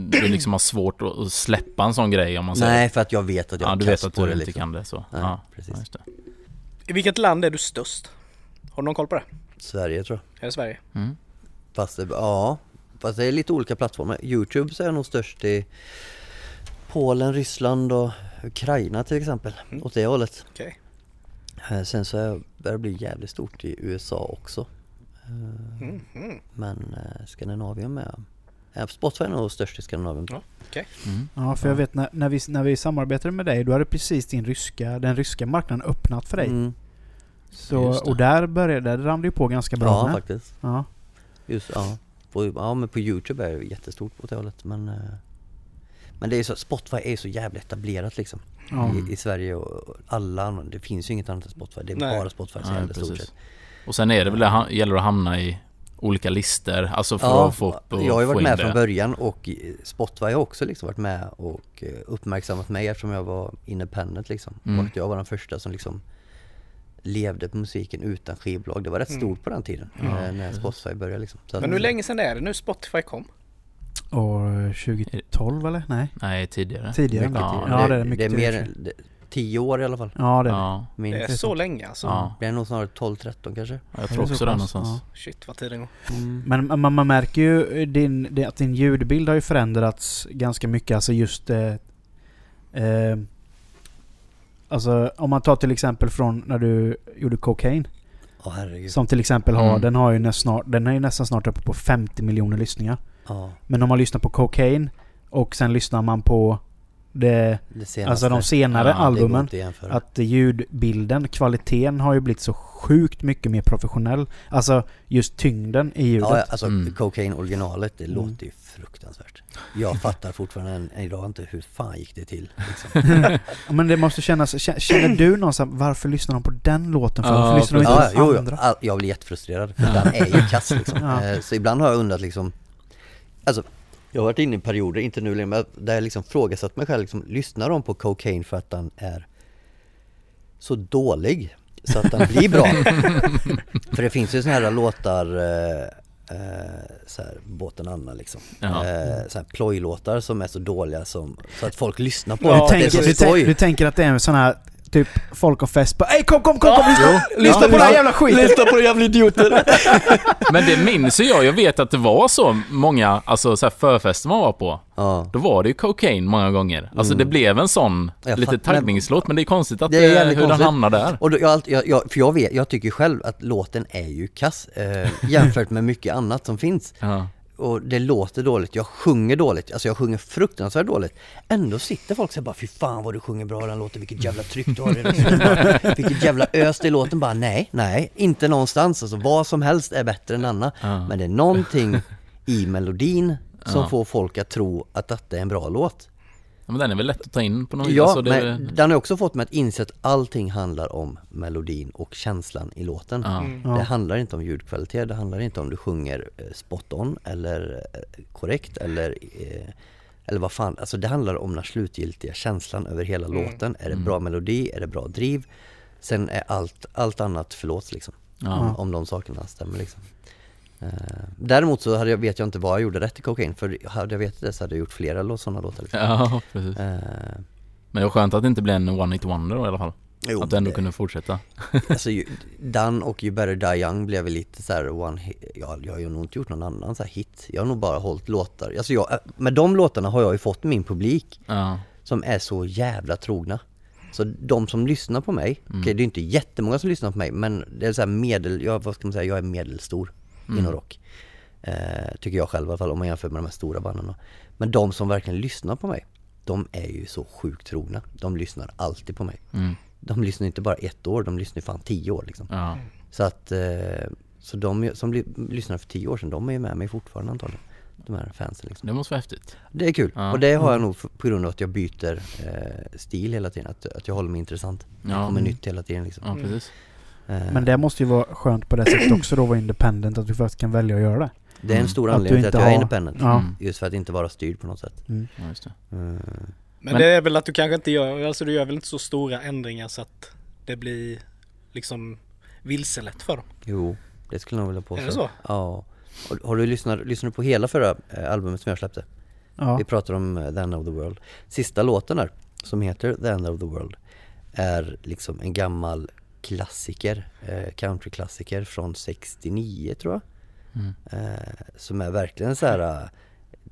Speaker 4: du liksom har svårt att släppa en sån grej om man säger
Speaker 2: Nej, för att jag vet att jag
Speaker 4: Ja,
Speaker 2: är
Speaker 4: du vet att du
Speaker 2: det
Speaker 4: inte
Speaker 2: liksom.
Speaker 4: kan det så.
Speaker 2: Nej,
Speaker 4: ja,
Speaker 2: precis.
Speaker 4: Ja, just det.
Speaker 3: I vilket land är du störst? Har du någon koll på det?
Speaker 2: Sverige tror jag.
Speaker 3: Är det Sverige?
Speaker 4: Mm.
Speaker 2: Fast det, ja, fast det är lite olika plattformar. Youtube så är jag nog störst i Polen, Ryssland och Ukraina till exempel.
Speaker 3: Mm.
Speaker 2: Åt det hållet.
Speaker 3: Okej.
Speaker 2: Eh, Sen så börjar det bli jävligt stort i USA också.
Speaker 3: Mm. Mm.
Speaker 2: Men eh, Skandinavien med. Spotify är nog störst i Skandinavien.
Speaker 3: Ja.
Speaker 4: Mm.
Speaker 1: Ja, för jag vet när, när, vi, när vi samarbetade med dig, då hade precis din ryska, den ryska marknaden öppnat för dig.
Speaker 2: Mm.
Speaker 1: Så, och där började, det ju på ganska bra
Speaker 2: Ja
Speaker 1: med.
Speaker 2: faktiskt.
Speaker 1: Ja.
Speaker 2: Just, ja. På, ja men på Youtube är det jättestort åt det hållet. Men, eh, men det är så, Spotify är så jävla etablerat liksom.
Speaker 1: Ja.
Speaker 2: I, I Sverige och alla andra, det finns ju inget annat än Spotify. Det är
Speaker 3: Nej.
Speaker 2: bara Spotify som gäller i stort sett.
Speaker 4: Och sen är det väl det, gäller att hamna i olika listor, alltså för
Speaker 2: Ja,
Speaker 4: att få upp och
Speaker 2: jag har ju varit med från början och eh, Spotify har också liksom varit med och eh, uppmärksammat mig eftersom jag var independent liksom.
Speaker 4: Mm.
Speaker 2: Och jag var den första som liksom levde på musiken utan skivbolag. Det var rätt
Speaker 3: Mm.
Speaker 2: stort på den tiden eh, när. Spotify började liksom. Så
Speaker 3: Men hur länge sedan är det nu Spotify kom?
Speaker 1: Och 2012 eller? Nej,
Speaker 4: Nej, tidigare.
Speaker 1: tidigare.
Speaker 2: Mycket
Speaker 1: ja,
Speaker 2: tidigare.
Speaker 1: ja, det är mycket
Speaker 2: det är
Speaker 1: tidigare.
Speaker 2: mer, det, tio år i alla fall.
Speaker 1: Ja, det är det.
Speaker 4: Ja,
Speaker 2: Minst.
Speaker 3: Det är så länge alltså?
Speaker 4: ja.
Speaker 2: Det är nog snarare 12-13 kanske.
Speaker 4: jag
Speaker 1: Är
Speaker 4: tror
Speaker 1: det
Speaker 4: också
Speaker 1: så
Speaker 4: det någonstans.
Speaker 3: Shit vad tiden går.
Speaker 1: Men man, man märker ju din, det- att din ljudbild har ju förändrats ganska mycket. Alltså just... Eh, eh, alltså om man tar till exempel från när du gjorde Cocaine.
Speaker 2: Herregud.
Speaker 1: Som till exempel har,
Speaker 4: Mm.
Speaker 1: den har ju näst snart, den är ju nästan snart uppe på 50 miljoner lyssningar.
Speaker 2: Ja,
Speaker 1: Men om man lyssnar på Cocaine och sen lyssnar man på det,
Speaker 2: det
Speaker 1: alltså de senare
Speaker 4: Ja, Det
Speaker 1: albumen.
Speaker 2: att
Speaker 1: ljudbilden, kvaliteten har ju blivit så sjukt mycket mer professionell. Alltså just tyngden i ljudet.
Speaker 2: Ja, ja, alltså
Speaker 4: Mm.
Speaker 2: Cocaine originalet, det
Speaker 1: Mm.
Speaker 2: låter ju fruktansvärt. Jag fattar fortfarande än, idag inte hur fan gick det till liksom.
Speaker 1: Ja, <laughs> Men det måste kännas, kä- känner du någonstans, varför lyssnar de på den låten för?
Speaker 4: Ja,
Speaker 1: varför lyssnar de
Speaker 2: Ja,
Speaker 1: inte
Speaker 2: ja,
Speaker 1: på
Speaker 2: jo,
Speaker 1: andra?
Speaker 2: jo. Jag blir jättefrustrerad för den är ju kass liksom.
Speaker 1: Ja.
Speaker 2: Eh, Så ibland har jag undrat liksom Alltså jag har varit inne i perioder, inte nu längre, men där jag liksom frågasatt mig själv liksom, Lyssnar de på Cocaine för att den är så dålig så att den blir bra? <laughs> för det finns ju såna här låtar eh, eh, så här, båten Anna liksom.
Speaker 4: Ja.
Speaker 2: Eh, så här plojlåtar som är så dåliga som, så att folk lyssnar på
Speaker 3: Ja,
Speaker 2: dem.
Speaker 1: Du
Speaker 2: för att det är
Speaker 1: tänker,
Speaker 2: så
Speaker 1: du, tänk, du tänker att det är en sån här typ folk har fest på Ey kom kom kom kom! Lyssna,
Speaker 4: Jo.
Speaker 1: lyssna
Speaker 4: Ja,
Speaker 1: på den här
Speaker 4: ja.
Speaker 1: jävla skiten!
Speaker 2: Lyssna på de jävla idioter! <laughs>
Speaker 4: Men det minns ju jag. Jag vet att det var så många, alltså så här förfester man var på.
Speaker 2: ja.
Speaker 4: Då var det ju cocaine många gånger. Alltså
Speaker 2: Mm.
Speaker 4: det blev en sån
Speaker 2: Jag
Speaker 4: lite taggningslåt, men det är konstigt att
Speaker 2: Det är jävligt
Speaker 4: hur den
Speaker 2: konstigt.
Speaker 4: hamnar där.
Speaker 2: Och då, jag, jag, för jag vet, jag tycker själv att låten är ju kass eh, jämfört med mycket annat som finns.
Speaker 4: Ja.
Speaker 2: Och det låter dåligt, jag sjunger dåligt, alltså jag sjunger fruktansvärt dåligt. Ändå sitter folk och bara fy fan vad du sjunger bra den låten, vilket jävla tryck du har i rösten. <laughs> Vilket jävla ös det är i låten. Bara nej, nej, inte någonstans. Alltså vad som helst är bättre än denna.
Speaker 4: Ja.
Speaker 2: Men det är någonting i melodin som
Speaker 4: Ja.
Speaker 2: får folk att tro att detta är en bra låt.
Speaker 4: Ja, men den är väl lätt att ta in på något vis.
Speaker 2: Ja,
Speaker 4: Alltså, det,
Speaker 2: men den har också fått mig att inse att allting handlar om melodin och känslan i låten.
Speaker 4: Ja.
Speaker 3: Mm.
Speaker 2: Det handlar inte om ljudkvalitet, det handlar inte om du sjunger eh, spot on eller eh, korrekt eller eh, eller vad fan, alltså det handlar om den slutgiltiga känslan över hela
Speaker 3: Mm.
Speaker 2: låten. Är det bra melodi? Är det bra driv? Sen är allt, allt annat förlåts liksom.
Speaker 4: Ja.
Speaker 2: Om de sakerna stämmer liksom. Eh, däremot så hade jag, vet jag inte vad jag gjorde rätt i Cocaine, för hade jag vetat det så hade jag gjort flera sådana låtar. Liksom.
Speaker 4: ja, precis.
Speaker 2: Eh,
Speaker 4: Men det var skönt att det inte blev en one hit wonder då i alla fall.
Speaker 2: jo,
Speaker 4: att du ändå
Speaker 2: det-
Speaker 4: kunde fortsätta. <laughs>
Speaker 2: Alltså <laughs> Dan och You better die young blev lite så här one hit, ja, jag har ju nog inte gjort någon annan så här hit. Jag har nog bara hållit låtar, alltså jag, med de låtarna har jag ju fått min publik
Speaker 4: Ja.
Speaker 2: som är så jävla trogna. Så de som lyssnar på mig,
Speaker 4: Mm.
Speaker 2: okej det är inte jättemånga som lyssnar på mig men det är så här medel, jag, vad ska man säga, jag är medelstor
Speaker 4: Mm.
Speaker 2: inom rock. Eh, tycker jag själv i alla fall om man jämför med de här stora banden. Men de som verkligen lyssnar på mig, de är ju så sjukt trogna. De lyssnar alltid på mig.
Speaker 4: Mm.
Speaker 2: De lyssnar inte bara ett år, de lyssnar fan tio år liksom.
Speaker 4: Ja.
Speaker 2: Så att, eh, så de som lyssnade för tio år sedan, de är ju med mig fortfarande antagligen. De här fansen liksom.
Speaker 4: Det måste vara häftigt.
Speaker 2: Det är kul.
Speaker 4: Ja.
Speaker 2: Och det har jag nog f- på grund av att jag byter eh, stil hela tiden. Att, att jag håller mig intressant.
Speaker 4: Ja.
Speaker 2: kommer nytt hela tiden liksom.
Speaker 4: Ja,
Speaker 3: Mm.
Speaker 4: precis.
Speaker 2: Eh,
Speaker 1: Men det måste ju vara skönt på det sättet <clears throat> också då att vara independent, att du faktiskt kan välja att göra det.
Speaker 2: det är en
Speaker 4: Mm.
Speaker 2: stor
Speaker 1: Att
Speaker 2: anledning
Speaker 1: du
Speaker 2: till att
Speaker 1: inte
Speaker 2: jag är
Speaker 1: har-
Speaker 2: independent.
Speaker 1: Ja.
Speaker 4: Mm.
Speaker 2: Just för att inte vara styrd på något sätt.
Speaker 1: Mm.
Speaker 4: Ja, just det.
Speaker 2: Mm.
Speaker 3: Men,
Speaker 4: Men-
Speaker 3: det är väl att du kanske inte gör, alltså du gör väl inte så stora ändringar så att det blir liksom vilselätt för dem?
Speaker 2: Jo, det skulle jag nog vilja påstå.
Speaker 3: Är det så?
Speaker 2: Ja. Har du lyssnat, lyssnat du på hela förra eh, albumet som jag släppte?
Speaker 1: Ja.
Speaker 2: Vi pratar om eh, The End of the World. Sista låten där, som heter The End of the World, är liksom en gammal klassiker, eh, countryklassiker från 69 tror jag.
Speaker 4: Mm.
Speaker 2: Eh, som är verkligen så här uh,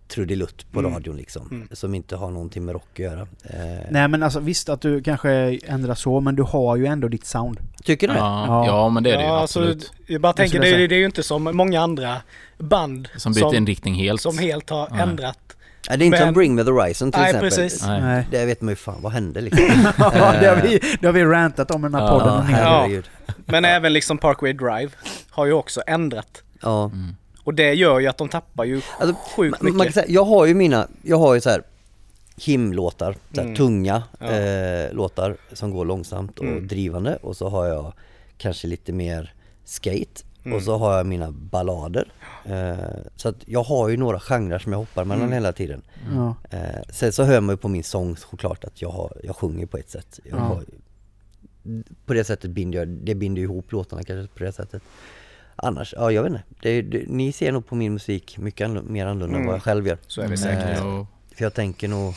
Speaker 2: trudelutt på
Speaker 3: Mm.
Speaker 2: radion liksom.
Speaker 3: Mm.
Speaker 2: Som inte har någonting med rock att göra. Eh,
Speaker 1: Nej men alltså visst att du kanske ändrar så, men du har ju ändå ditt sound.
Speaker 2: Tycker du det?
Speaker 4: Ja,
Speaker 1: Ja.
Speaker 4: ja, men det är det ju
Speaker 3: ja,
Speaker 4: absolut.
Speaker 3: Så jag bara tänker, det, det är ju inte som många andra band
Speaker 4: Som byter inriktning helt.
Speaker 3: som helt har
Speaker 4: Nej.
Speaker 3: ändrat.
Speaker 2: Nej, det är inte
Speaker 3: Men-
Speaker 2: som Bring Me The Horizon till
Speaker 3: Nej,
Speaker 2: exempel.
Speaker 3: precis.
Speaker 4: Nej.
Speaker 2: Det vet man ju fan, vad hände liksom? <laughs>
Speaker 1: Ja, det har vi, det har vi rantat om i den här
Speaker 4: Ja.
Speaker 1: podden.
Speaker 2: Ja, herregud.
Speaker 3: Men även liksom Parkway Drive har ju också ändrat.
Speaker 2: Ja.
Speaker 4: Mm.
Speaker 3: Och det gör ju att de tappar ju
Speaker 2: Alltså,
Speaker 3: sjukt
Speaker 2: Man, man kan
Speaker 3: mycket.
Speaker 2: säga, jag har ju mina, jag har ju så här himlåtar, så här
Speaker 3: Mm.
Speaker 2: tunga
Speaker 3: Ja.
Speaker 2: eh, låtar som går långsamt och
Speaker 3: Mm.
Speaker 2: drivande och så har jag kanske lite mer skate
Speaker 3: Mm.
Speaker 2: och så har jag mina ballader. Eh, så att jag har ju några genrer som jag hoppar mellan
Speaker 3: Mm.
Speaker 2: hela tiden.
Speaker 1: Ja.
Speaker 2: Eh, sen så hör man ju på min sång såklart att jag, har, jag sjunger på ett sätt. Har, på det sättet binder jag, det binder ihop låtarna kanske på det sättet. Annars, ja jag vet inte. Det, det, ni ser nog på min musik mycket mer annorlunda än
Speaker 3: Mm.
Speaker 2: vad jag själv gör.
Speaker 3: Så är det
Speaker 4: Mm,
Speaker 3: säkert.
Speaker 2: Eh. För jag tänker nog,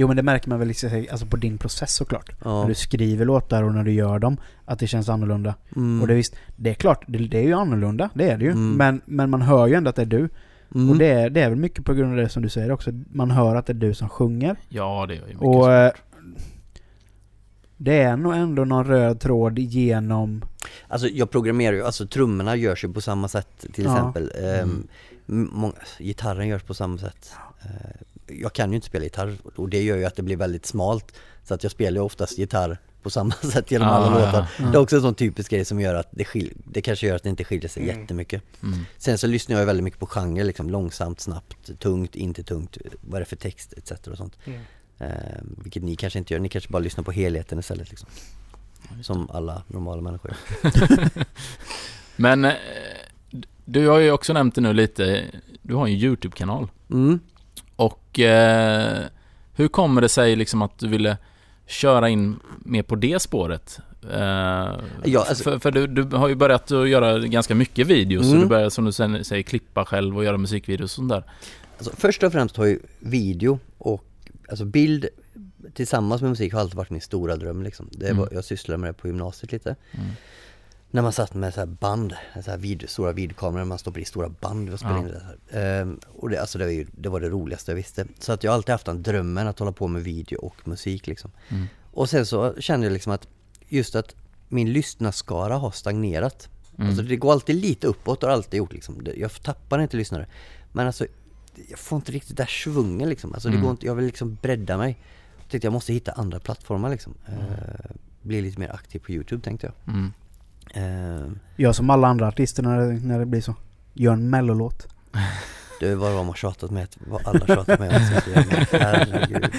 Speaker 1: Jo men det märker man väl liksom, alltså på din process såklart.
Speaker 2: ja.
Speaker 1: När du skriver låtar och när du gör dem, att det känns annorlunda.
Speaker 2: Mm.
Speaker 1: Och det är visst, det är klart, det, det är ju annorlunda, det är det ju.
Speaker 2: Mm.
Speaker 1: Men, men man hör ju ändå att det är du.
Speaker 2: Mm.
Speaker 1: Och det är, det är väl mycket på grund av det som du säger också. Man hör att det är du som sjunger.
Speaker 4: Ja, det är ju mycket
Speaker 1: Och
Speaker 4: så.
Speaker 1: eh, det är nog ändå någon röd tråd genom...
Speaker 2: Alltså jag programmerar ju, alltså trummorna görs ju på samma sätt till
Speaker 1: Ja.
Speaker 2: exempel. Ehm,
Speaker 4: Mm.
Speaker 2: m- många, gitarren görs på samma sätt. Eh, jag kan ju inte spela gitarr och det gör ju att det blir väldigt smalt. Så att jag spelar ju oftast gitarr på samma <laughs> sätt genom
Speaker 4: Ah,
Speaker 2: alla
Speaker 4: ja,
Speaker 2: låtar.
Speaker 1: ja.
Speaker 2: Det är också en sån typisk grej som gör att det, skil- det kanske gör att det inte skiljer sig
Speaker 3: Mm.
Speaker 2: jättemycket.
Speaker 4: Mm.
Speaker 2: Sen så lyssnar jag väldigt mycket på genre, liksom långsamt, snabbt, tungt, inte tungt, vad är det för text etc. och sånt.
Speaker 3: Mm.
Speaker 2: Eh, vilket ni kanske inte gör, ni kanske bara lyssnar på helheten istället liksom.
Speaker 4: Ja,
Speaker 2: Som alla normala människor. <laughs>
Speaker 4: Men eh, du har ju också nämnt det nu lite. Du har ju en YouTube-kanal.
Speaker 2: Mm.
Speaker 4: Och eh, hur kommer det sig liksom att du ville köra in mer på det spåret? Eh,
Speaker 2: Ja, alltså-
Speaker 4: för för du, du har ju börjat att göra ganska mycket videos och
Speaker 2: Mm.
Speaker 4: du börjar som du säger klippa själv och göra musikvideos och sånt där.
Speaker 2: Alltså, först och främst har ju video och alltså bild tillsammans med musik har alltid varit min stora dröm liksom. Det var,
Speaker 4: Mm.
Speaker 2: Jag sysslade med det på gymnasiet lite.
Speaker 4: Mm.
Speaker 2: När man satt med så här band, så här vid, stora videokameror, man stoppar i stora band och spelar
Speaker 4: Ja.
Speaker 2: in det. Här. Ehm, och det, alltså det, var ju, det var det roligaste jag visste. Så att jag har alltid haft den drömmen att hålla på med video och musik liksom.
Speaker 4: Mm.
Speaker 2: Och sen så kände jag liksom att just att min lyssnarskara har stagnerat.
Speaker 4: Mm.
Speaker 2: Alltså det går alltid lite uppåt, och har alltid gjort liksom. Jag tappar inte lyssnare. Men alltså, jag får inte riktigt där svungen liksom. Alltså det
Speaker 4: Mm.
Speaker 2: går inte, jag vill liksom bredda mig. Jag tänkte jag måste hitta andra plattformar liksom.
Speaker 4: Mm.
Speaker 2: Eh, bli lite mer aktiv på Youtube tänkte jag.
Speaker 4: Mm.
Speaker 2: Eh,
Speaker 1: Jag som alla andra artister när det, när det blir så. Gör en mellolåt.
Speaker 2: Var vad de har tjatat med, vad alla tjatat med. Herregud.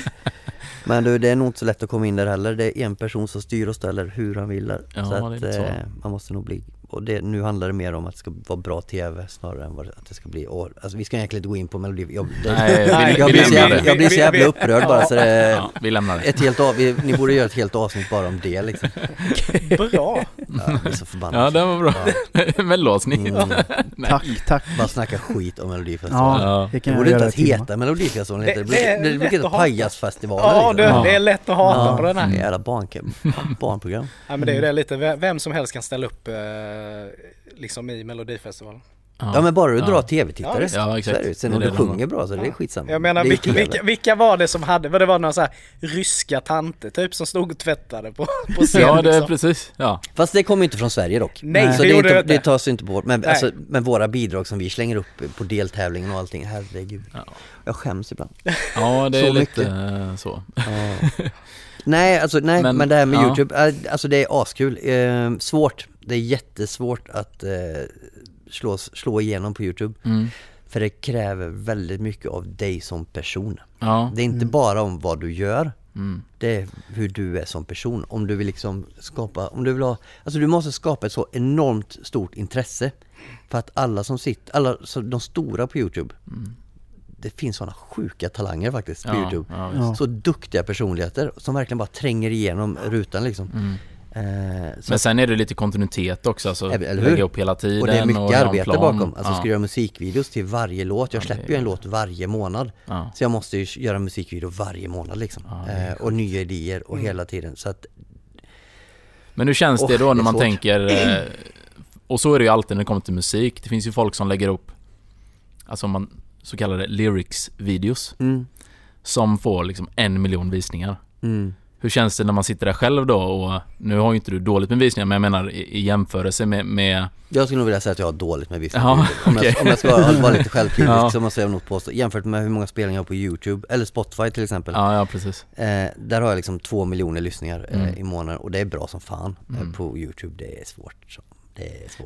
Speaker 2: Men du, det är nog inte så lätt att komma in där heller. Det är en person som styr och ställer hur han vill där.
Speaker 4: Ja,
Speaker 2: så
Speaker 4: det är
Speaker 2: att
Speaker 4: så.
Speaker 2: eh, man måste nog bli och det, nu handlar det mer om att det ska vara bra TV snarare än det, att det ska bli år. Alltså vi ska egentligen inte gå in på melodi. Jag, det,
Speaker 4: Nej, vi,
Speaker 2: jag,
Speaker 4: vi
Speaker 2: blir så
Speaker 4: lämnar
Speaker 2: jävla,
Speaker 4: det.
Speaker 2: jag blir så jävla upprörd bara så det,
Speaker 4: Ja, vi lämnar det.
Speaker 2: ett helt av, vi, Ni borde göra ett helt avsnitt bara om det liksom. <laughs>
Speaker 3: Bra!
Speaker 2: Ja, jag blir så förbannad.
Speaker 4: Ja, det var bra. <laughs> Mellanavsnitt.
Speaker 2: Mm,
Speaker 4: Nej.
Speaker 1: Tack, tack.
Speaker 2: bara snacka skit om Melodifestivalen.
Speaker 1: Ja,
Speaker 4: Ja.
Speaker 1: det
Speaker 2: Det
Speaker 1: kan jag
Speaker 2: borde inte ens heta Melodifestivalen, det,
Speaker 3: Det-
Speaker 2: det,
Speaker 3: det
Speaker 2: det, det brukar heta. Pajasfestivalen
Speaker 3: Ja, det,
Speaker 2: liksom.
Speaker 3: det är lätt att hata
Speaker 2: Ja.
Speaker 3: på den här.
Speaker 2: Jävla barn, barnprogram.
Speaker 3: Ja, men det är ju det lite, vem- vem som helst kan ställa upp eh, liksom i Melodifestivalen.
Speaker 2: Ja men bara du
Speaker 4: Ja.
Speaker 2: drar
Speaker 3: Ja,
Speaker 2: tv-tittare
Speaker 3: visst.
Speaker 2: så
Speaker 4: Ja,
Speaker 2: är det ju. Sen om du sjunger bra så är det skitsamma.
Speaker 3: Jag menar vilka, vilka, vilka var det som hade, vad det var några så här ryska tanter typ som stod och tvättade på, på scen
Speaker 4: Ja, det är
Speaker 3: liksom.
Speaker 4: precis. Ja.
Speaker 2: Fast det kommer ju inte från Sverige dock.
Speaker 3: Nej,
Speaker 2: så
Speaker 3: det
Speaker 2: det, inte,
Speaker 3: det
Speaker 2: tas inte på vårt, men, alltså, men våra bidrag som vi slänger upp på deltävlingen och allting, herregud.
Speaker 4: Ja.
Speaker 2: Jag skäms ibland.
Speaker 4: ja, det
Speaker 2: Så
Speaker 4: är lite
Speaker 2: mycket.
Speaker 4: eh, så.
Speaker 2: Ja. nej, alltså, nej men,
Speaker 4: Men,
Speaker 2: det här med
Speaker 4: ja.
Speaker 2: Youtube, äh, alltså det är askul. Eh, svårt, det är jättesvårt att eh, slå, slå igenom på Youtube.
Speaker 4: Mm.
Speaker 2: För det kräver väldigt mycket av dig som person.
Speaker 4: Ja.
Speaker 2: Det är inte bara om vad du gör,
Speaker 4: Mm.
Speaker 2: det är hur du är som person. Om du vill liksom skapa, om du vill ha, alltså du måste skapa ett så enormt stort intresse. För att alla som sitter, alla så de stora på Youtube, det finns sådana sjuka talanger faktiskt på
Speaker 4: Ja,
Speaker 2: Youtube.
Speaker 4: ja.
Speaker 2: Så duktiga personligheter som verkligen bara tränger igenom rutan liksom.
Speaker 4: Mm.
Speaker 2: Eh,
Speaker 4: Men sen är det lite kontinuitet också, alltså lägga upp hela tiden
Speaker 2: och det är mycket arbete bakom. Alltså
Speaker 4: ja.
Speaker 2: ska du göra musikvideos till varje låt. Jag
Speaker 4: Ja,
Speaker 2: släpper
Speaker 4: det
Speaker 2: ju en låt varje månad.
Speaker 4: Ja.
Speaker 2: Så jag måste ju göra musikvideo varje månad liksom.
Speaker 4: Ja, det
Speaker 2: eh, och nya idéer och hela tiden. Så att
Speaker 4: Men hur känns det då
Speaker 2: det är
Speaker 4: när man
Speaker 2: svårt.
Speaker 4: tänker, eh, och så är det ju alltid när det kommer till musik, det finns ju folk som lägger upp, alltså man, så kallade lyrics-videos,
Speaker 2: mm,
Speaker 4: som får liksom en miljon visningar.
Speaker 2: mm.
Speaker 4: Hur känns det när man sitter där själv då och, nu har ju inte du dåligt med visningar, men jag menar i, i jämförelse med, med
Speaker 2: Jag skulle nog vilja säga att jag har dåligt med vissa
Speaker 4: Ja,
Speaker 2: om, jag, om jag ska vara lite självkritisk
Speaker 4: Ja.
Speaker 2: så måste jag nog påstå, jämfört med hur många spelningar jag har på Youtube, eller Spotify till exempel.
Speaker 4: ja, ja precis.
Speaker 2: Eh, där har jag liksom två miljoner lyssningar eh,
Speaker 4: Mm.
Speaker 2: i månaden och det är bra som fan.
Speaker 4: Mm.
Speaker 2: Eh, på Youtube, det är svårt. Så.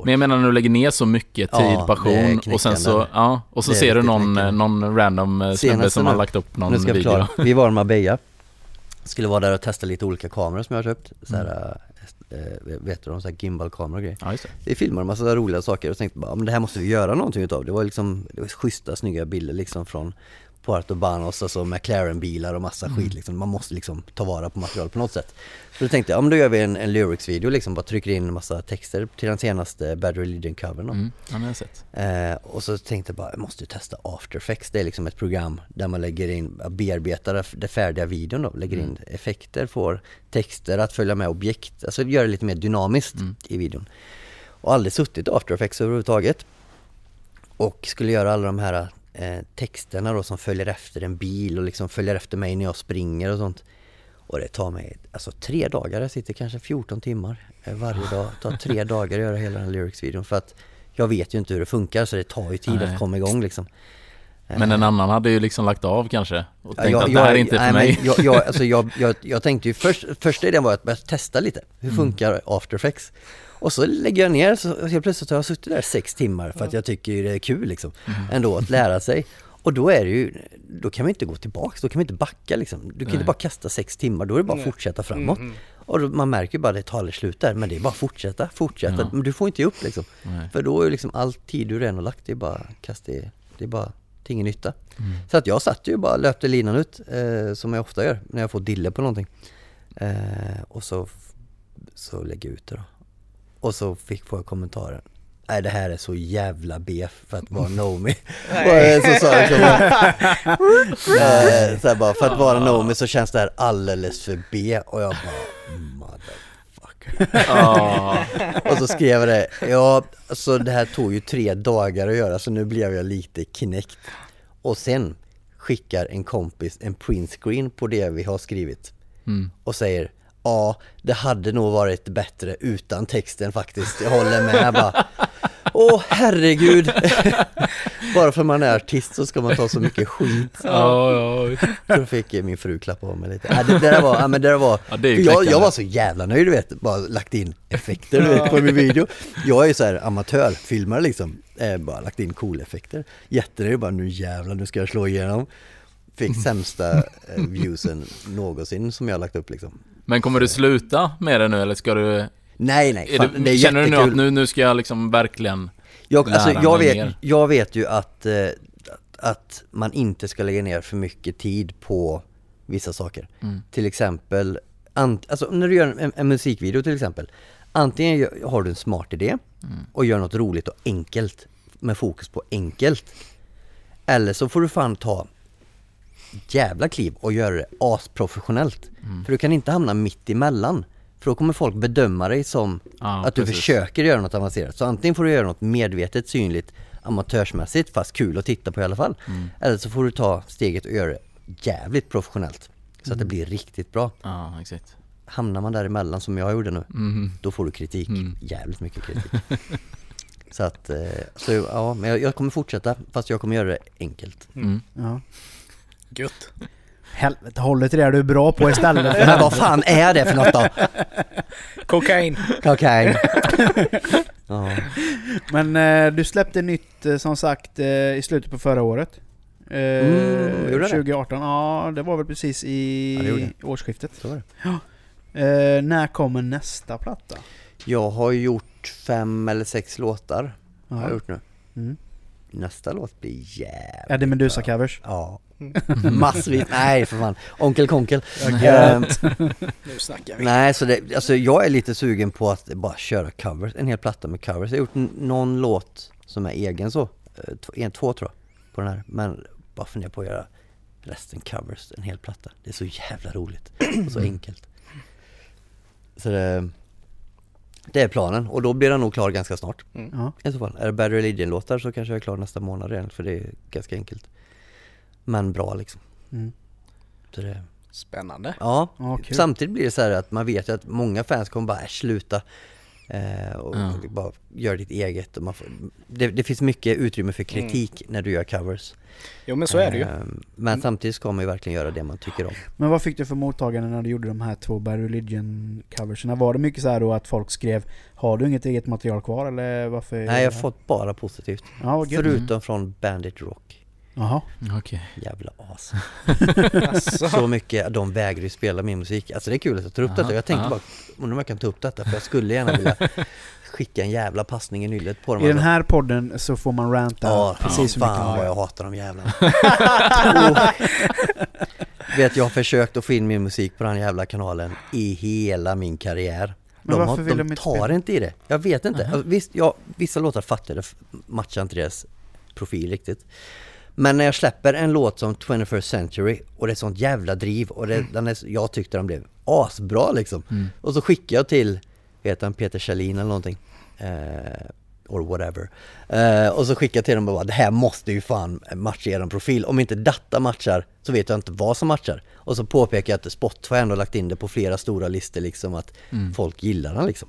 Speaker 4: Men jag menar när du lägger ner så mycket
Speaker 2: Ja,
Speaker 4: tid,
Speaker 2: är
Speaker 4: passion och sen så, ja, och så ser du någon,
Speaker 2: knäckande.
Speaker 4: någon random eh, snubbe som har lagt upp någon video.
Speaker 2: Vi var i Marbella. Skulle vara där och testa lite olika kameror som jag har köpt. Så här, eh, vet du, de så här gimbal-kameror och grejer.
Speaker 4: Ja, det.
Speaker 2: Vi filmade en massa roliga saker och tänkte bara, "Ja, men det här måste vi göra någonting utav. Det var liksom, det var schyssta snygga bilder liksom från Puerto Banos, alltså McLaren-bilar och massa
Speaker 4: Mm.
Speaker 2: skit liksom. Man måste liksom ta vara på material på något sätt. Så då tänkte jag, ja men då gör vi en, en lyrics-video liksom, bara trycker in en massa texter till den senaste Bad Religion-covern.
Speaker 4: Mm, ja, jag sett.
Speaker 2: Eh, och så tänkte jag bara, jag måste ju testa After Effects. Det är liksom ett program där man lägger in, bearbetar det färdiga videon då, lägger in effekter, får texter att följa med objekt, alltså gör det lite mer dynamiskt
Speaker 4: Mm.
Speaker 2: i videon. Och aldrig suttit After Effects överhuvudtaget. Och skulle göra alla de här eh, texterna då som följer efter en bil och liksom följer efter mig när jag springer och sånt. Och det tar mig alltså tre dagar, jag sitter kanske 14 timmar eh, varje dag. Det tar tre <laughs> dagar att göra hela den här lyrics-videon för att jag vet ju inte hur det funkar så det tar ju tid
Speaker 4: Nej.
Speaker 2: att komma igång liksom.
Speaker 4: Men en annan hade ju liksom lagt av kanske och tänkt
Speaker 2: jag-
Speaker 4: att det
Speaker 2: jag-
Speaker 4: här är inte
Speaker 2: nej,
Speaker 4: för mig.
Speaker 2: Jag, jag, alltså jag, <laughs> jag, jag tänkte ju först, första idén var att börja testa lite. Hur
Speaker 4: Mm.
Speaker 2: funkar After Effects? Och så lägger jag ner, så helt plötsligt har jag suttit där sex timmar för att jag tycker ju det är kul liksom.
Speaker 4: Mm.
Speaker 2: Ändå att lära sig. <laughs> Och då är det ju, då kan man inte gå tillbaks, då kan man inte backa liksom. Du kan
Speaker 4: Nej.
Speaker 2: inte bara kasta sex timmar, då är det bara att fortsätta framåt.
Speaker 3: Mm, mm.
Speaker 2: Och då, man märker ju bara att det tar aldrig slut där, men det är bara att fortsätta, fortsätta.
Speaker 4: Ja.
Speaker 2: Men du får inte ge upp liksom.
Speaker 4: Nej.
Speaker 2: För då är liksom all tid du redan har lagt, det är bara kast i, det är bara till ingen nytta.
Speaker 4: Mm.
Speaker 2: Så att jag satt ju bara, löpte linan ut, eh, som jag ofta gör när jag får dille på någonting. Eh, och så, så lägger jag ut det då. Och så fick, jag kommentaren, nej det här är så jävla B för att vara Nomi. <laughs> Så sa <laughs> jag liksom, eh, så här bara, för att vara Nomi så känns det här alldeles för B och jag bara motherfucker.
Speaker 4: Ja. <laughs>
Speaker 2: Och så skrev jag det, ja så det här tog ju tre dagar att göra så nu blev jag lite knäckt. Och sen skickar en kompis en printscreen på det vi har skrivit
Speaker 4: Mm.
Speaker 2: och säger Ja, det hade nog varit bättre utan texten faktiskt, jag håller med. Bara Åh herregud! <laughs> Bara för man är artist så ska man ta så mycket skit.
Speaker 4: Ja, ja.
Speaker 2: Då fick min fru klappa av mig lite. Ja, det, det där var, ja men det där var
Speaker 4: Ja, det
Speaker 2: jag, jag var så jävla nöjd du vet, bara lagt in effekter du vet på min video. Jag är ju så här amatörfilmare liksom, eh, bara lagt in cool effekter. Jättenöjd, bara nu jävlar nu ska jag slå igenom. Fick sämsta eh, viewsen någonsin som jag lagt upp liksom
Speaker 4: Men kommer du sluta med det nu eller ska du...
Speaker 2: Nej nej, fan,
Speaker 4: du
Speaker 2: det är
Speaker 4: känner du nu
Speaker 2: jättekul
Speaker 4: att nu, nu ska jag liksom verkligen...
Speaker 2: Jag, alltså,
Speaker 4: lära
Speaker 2: jag,
Speaker 4: mig
Speaker 2: vet,
Speaker 4: mer.
Speaker 2: jag vet ju att, eh, att man inte ska lägga ner för mycket tid på vissa saker.
Speaker 4: Mm.
Speaker 2: Till exempel, ant, alltså när du gör en, en musikvideo till exempel. Antingen har du en smart idé
Speaker 4: Mm.
Speaker 2: och gör något roligt och enkelt med fokus på enkelt. Eller så får du fan ta jävla kliv och göra det asprofessionellt.
Speaker 4: Mm.
Speaker 2: För du kan inte hamna mitt emellan. För då kommer folk bedöma dig som
Speaker 4: Ja,
Speaker 2: att du
Speaker 4: precis.
Speaker 2: försöker göra något avancerat. Så antingen får du göra något medvetet, synligt, amatörsmässigt fast kul att titta på i alla fall.
Speaker 4: Mm.
Speaker 2: Eller så får du ta steget och göra det jävligt professionellt. Så att det blir riktigt bra.
Speaker 4: Ja, exakt.
Speaker 2: Hamnar man däremellan som jag gjorde nu,
Speaker 4: Mm.
Speaker 2: då får du kritik.
Speaker 4: Mm.
Speaker 2: Jävligt mycket kritik. <laughs> så att, eh, så ja, men jag, jag kommer fortsätta fast jag kommer göra det enkelt.
Speaker 4: Mm.
Speaker 1: Ja.
Speaker 3: Gött.
Speaker 1: Helvete, håll dig till det du är bra på istället. <laughs>
Speaker 2: Men vad fan är det för något då?
Speaker 3: Kokain.
Speaker 2: Kokain. <laughs> ja.
Speaker 1: Men eh, du släppte nytt eh, som sagt eh, i slutet på förra året. Eh,
Speaker 2: Mm, gjorde det?
Speaker 1: 2018, ja det var väl precis i
Speaker 2: Ja, det
Speaker 1: årsskiftet.
Speaker 2: Så var det.
Speaker 1: Eh, när kommer nästa platta?
Speaker 2: Jag har gjort fem eller sex låtar. Har jag
Speaker 1: Ja.
Speaker 2: gjort nu.
Speaker 1: Mm.
Speaker 2: Nästa låt blir jävligt
Speaker 1: Är det Medusa
Speaker 2: bra.
Speaker 1: covers?
Speaker 2: Ja. Massvis. Nej för fan. Onkel Konkel.
Speaker 1: Ja,
Speaker 2: Ehm, <laughs>
Speaker 3: Nu snackar vi.
Speaker 2: nej så det, alltså jag är lite sugen på att bara köra covers. En hel platta med covers. Jag har gjort någon låt som är egen så. Eh, två- En, två tror jag. På den här. Men bara funderar på att göra resten covers. En hel platta. Det är så jävla roligt. Och så <clears throat> enkelt. Så det, det är planen. Och då blir den nog klar ganska snart.
Speaker 1: Ja.
Speaker 2: I så fall. Är det Bad Religion-låtar så kanske jag är klar nästa månad redan för det är ganska enkelt. Men bra liksom.
Speaker 1: Mm.
Speaker 2: Så det,
Speaker 3: Spännande.
Speaker 2: ja,
Speaker 1: Ja, kul.
Speaker 2: samtidigt blir det så här att man vet ju att många fans kommer bara, "Äh, sluta. Eh, och
Speaker 4: Ja.
Speaker 2: bara gör ditt eget. Och man får, det, det finns mycket utrymme för kritik när du gör covers.
Speaker 3: Jo men så är det ju.
Speaker 2: Eh, men samtidigt ska man ju verkligen göra det man tycker om.
Speaker 1: Men vad fick du för mottagande när du gjorde de här två Bad Religion coverserna? Var det mycket så här då att folk skrev Har du inget eget material kvar eller varför?
Speaker 2: Nej, jag har fått bara positivt.
Speaker 1: Gött.
Speaker 2: Förutom från Bandit Rock.
Speaker 1: Jaha.
Speaker 4: Okej.
Speaker 2: Jävla as. <laughs> Så mycket, de vägrar ju spela min musik. Alltså det är kul att jag tar upp
Speaker 4: Aha,
Speaker 2: detta. Jag tänkte
Speaker 4: aha.
Speaker 2: bara, undrar om jag kan ta upp detta för jag skulle gärna vilja skicka en jävla passning i nyllet på dem.
Speaker 1: I den här podden så får man ranta
Speaker 2: Ja,
Speaker 1: precis hur mycket
Speaker 2: fan vad jag hatar de jävlarna. <laughs> oh. Vet jag har försökt att få in min musik på den jävla kanalen i hela min karriär.
Speaker 1: Men
Speaker 2: De,
Speaker 1: varför
Speaker 2: har,
Speaker 1: vill
Speaker 2: de,
Speaker 1: de
Speaker 2: tar
Speaker 1: spela?
Speaker 2: inte i det. Jag vet inte.
Speaker 4: Aha.
Speaker 2: Alltså, visst, ja, vissa låtar fattar jag, det matchar inte deras profil riktigt. Men när jag släpper en låt som 21st Century och det är sånt jävla driv och det, den är, jag tyckte den blev asbra liksom.
Speaker 4: Mm.
Speaker 2: Och så skickar jag till, vet han, Peter Kjellin eller någonting. Eh, or whatever. Eh, och så skickar jag till dem och bara, det här måste ju fan matcha er profil. Om inte data matchar så vet jag inte vad som matchar. Och så påpekar jag att Spotify ändå lagt in det på flera stora listor liksom att
Speaker 4: Mm.
Speaker 2: folk gillar den liksom.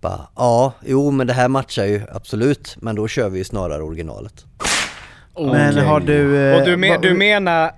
Speaker 2: Bara, ja, jo men det här matchar ju absolut, men då kör vi ju snarare originalet.
Speaker 1: Men
Speaker 4: Okej.
Speaker 1: har du... eh,
Speaker 3: Och du, men, du menar,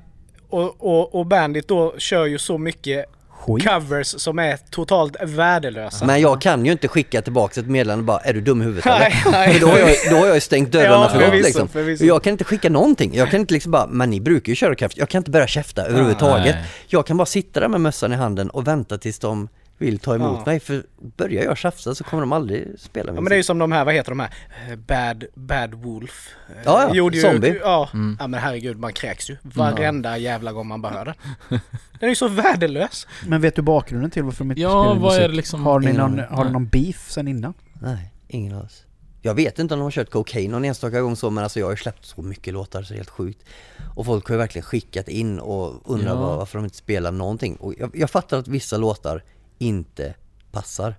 Speaker 3: och, och, och Bandit då kör ju så mycket
Speaker 1: Skit.
Speaker 3: covers som är totalt värdelösa.
Speaker 2: Men jag kan ju inte skicka tillbaka ett meddelande bara, är du dum i huvudet eller?
Speaker 3: Nej, nej.
Speaker 2: För då har, jag, då har jag ju stängt dörrarna
Speaker 3: Ja,
Speaker 2: för gott liksom.
Speaker 3: förvisso.
Speaker 2: Jag kan inte skicka någonting. Jag kan inte liksom bara, men ni brukar ju köra kraft. Jag kan inte börja käfta överhuvudtaget.
Speaker 4: Nej.
Speaker 2: Jag kan bara sitta där med mössan i handen och vänta tills de vill ta emot
Speaker 3: Ja.
Speaker 2: mig. För börjar jag tjafsa så kommer de aldrig spela
Speaker 3: Ja
Speaker 2: min
Speaker 3: men det är ju som de här, vad heter de här? Eh, Bad, Bad Wolf. Eh,
Speaker 2: Ja, ja,
Speaker 3: gjorde ju-
Speaker 2: zombie.
Speaker 3: Ja.
Speaker 4: Mm.
Speaker 3: ja men herregud man kräks ju. Varenda jävla gång man behöver det. <laughs> Den är ju så värdelös.
Speaker 1: Men vet du bakgrunden till varför de inte
Speaker 4: Ja,
Speaker 1: spelar
Speaker 4: vad är det liksom-
Speaker 1: Har ni någon, har någon beef sen innan?
Speaker 2: Nej, ingen alls. Jag vet inte om de har kört Cocaine någon enstaka gång så men alltså jag har ju släppt så mycket låtar så det är helt sjukt. Och folk har ju verkligen skickat in och undrar
Speaker 4: Ja.
Speaker 2: var, varför de inte spelar någonting. Och jag, jag fattar att vissa låtar inte passar.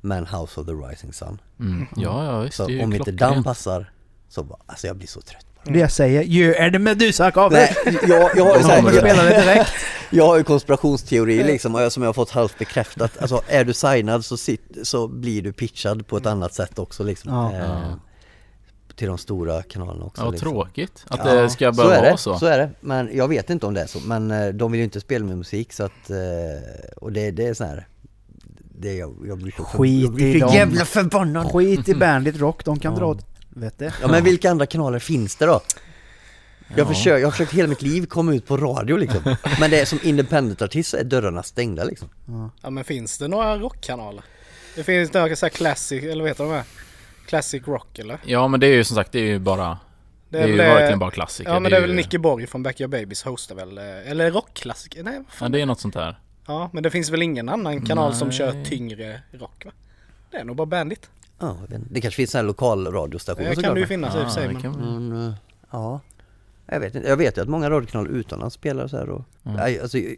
Speaker 2: Men House of the Rising Sun.
Speaker 4: Mm. Ja, ja visst.
Speaker 2: Så
Speaker 4: det är ju
Speaker 2: om inte den passar så bara, alltså jag blir så trött.
Speaker 1: Det jag säger, ju är det Medusa-kabel!
Speaker 2: Nej, jag, jag har ju så
Speaker 1: Jag
Speaker 2: här,
Speaker 1: spelar det direkt. <laughs>
Speaker 2: Jag har ju konspirationsteori liksom, och jag- som jag har fått halvt bekräftat. Alltså är du signad så, sit, så blir du pitchad på ett annat sätt också liksom.
Speaker 1: Ja.
Speaker 2: Eh, till de stora kanalerna också.
Speaker 4: Ja,
Speaker 2: liksom.
Speaker 4: tråkigt att
Speaker 2: Ja,
Speaker 4: det ska
Speaker 2: så
Speaker 4: behöva
Speaker 2: är
Speaker 4: vara
Speaker 2: det,
Speaker 4: så.
Speaker 2: så är det. Men jag vet inte om det är så. Men eh, de vill ju inte spela med musik så att, eh, och det, det är så här. Det, jag, jag blir så,
Speaker 1: Skit
Speaker 2: jag blir
Speaker 1: i dem.
Speaker 2: jävla förbannad.
Speaker 1: Skit i Bandit Rock, de kan dra åt helvete.
Speaker 2: Ja men vilka andra kanaler finns det då? Jag,
Speaker 4: Ja.
Speaker 2: försöker, jag har försökt hela mitt liv komma ut på radio liksom. <laughs> Men det är som independent-artist så är dörrarna stängda liksom.
Speaker 3: Ja men finns det några rockkanaler? Det finns några så här classic, eller vad heter de här? Classic rock eller?
Speaker 4: Ja men det är ju som sagt, det är ju bara Det är, ju
Speaker 3: väl, eh,
Speaker 4: verkligen bara klassiker.
Speaker 3: Ja men det är väl
Speaker 4: ju-
Speaker 3: Nicky Borg från Back Your Babies hostar väl, eh, eller rockklassiker? Nej vad
Speaker 4: Ja
Speaker 3: fan?
Speaker 4: det är något sånt där.
Speaker 3: Ja men det finns väl ingen annan kanal som
Speaker 4: Nej.
Speaker 3: kör tyngre rock va? Det är nog bara Bandit.
Speaker 2: Ja, det kanske finns sådana här lokalradiostationer
Speaker 3: Det kan det ju finnas i och för sig men...
Speaker 2: Men, eh, ja. Jag vet inte. Jag vet ju att många radiokanaler utomlands spelar så här och... Nej, alltså, jag,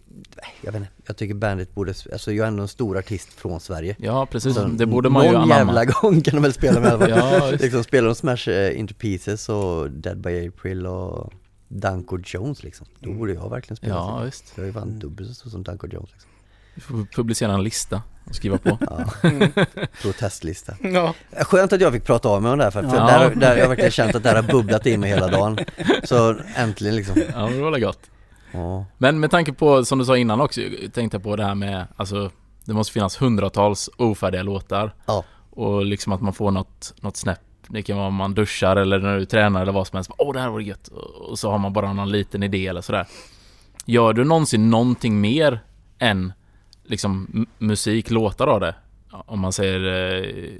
Speaker 2: jag vet inte. Jag tycker Bandit borde... Alltså jag är ändå en stor artist från Sverige.
Speaker 4: Ja precis,
Speaker 2: Så
Speaker 4: det borde man ju
Speaker 2: Någon
Speaker 4: anamma.
Speaker 2: jävla gång kan de väl spela med i alla fall.
Speaker 4: Ja,
Speaker 2: liksom spelar de Smash eh, Into Pieces och Dead by April och Danko Jones liksom. Då borde jag verkligen spela.
Speaker 4: Ja
Speaker 2: så.
Speaker 4: visst.
Speaker 2: Jag är ju fan dubbelt så stor som Danko Jones liksom.
Speaker 4: Vi får publicera en lista och skriva på. <laughs>
Speaker 2: Ja. Protestlista. <laughs>
Speaker 3: Ja,
Speaker 2: Skönt att jag fick prata av mig om det här för, för
Speaker 4: Ja.
Speaker 2: där, där jag har verkligen känt att det här har bubblat i mig hela dagen. Så äntligen liksom.
Speaker 4: Ja det var gott.
Speaker 2: Ja.
Speaker 4: Men med tanke på, som du sa innan också, jag tänkte på det här med, alltså det måste finnas hundratals ofärdiga låtar.
Speaker 2: Ja.
Speaker 4: Och liksom att man får något, något snäpp. Det kan vara om man duschar eller när du tränar eller vad som helst. Åh det här var gött. Och så har man bara någon liten idé eller sådär. Gör du någonsin någonting mer än liksom musik, låtar av det? Om man säger eh,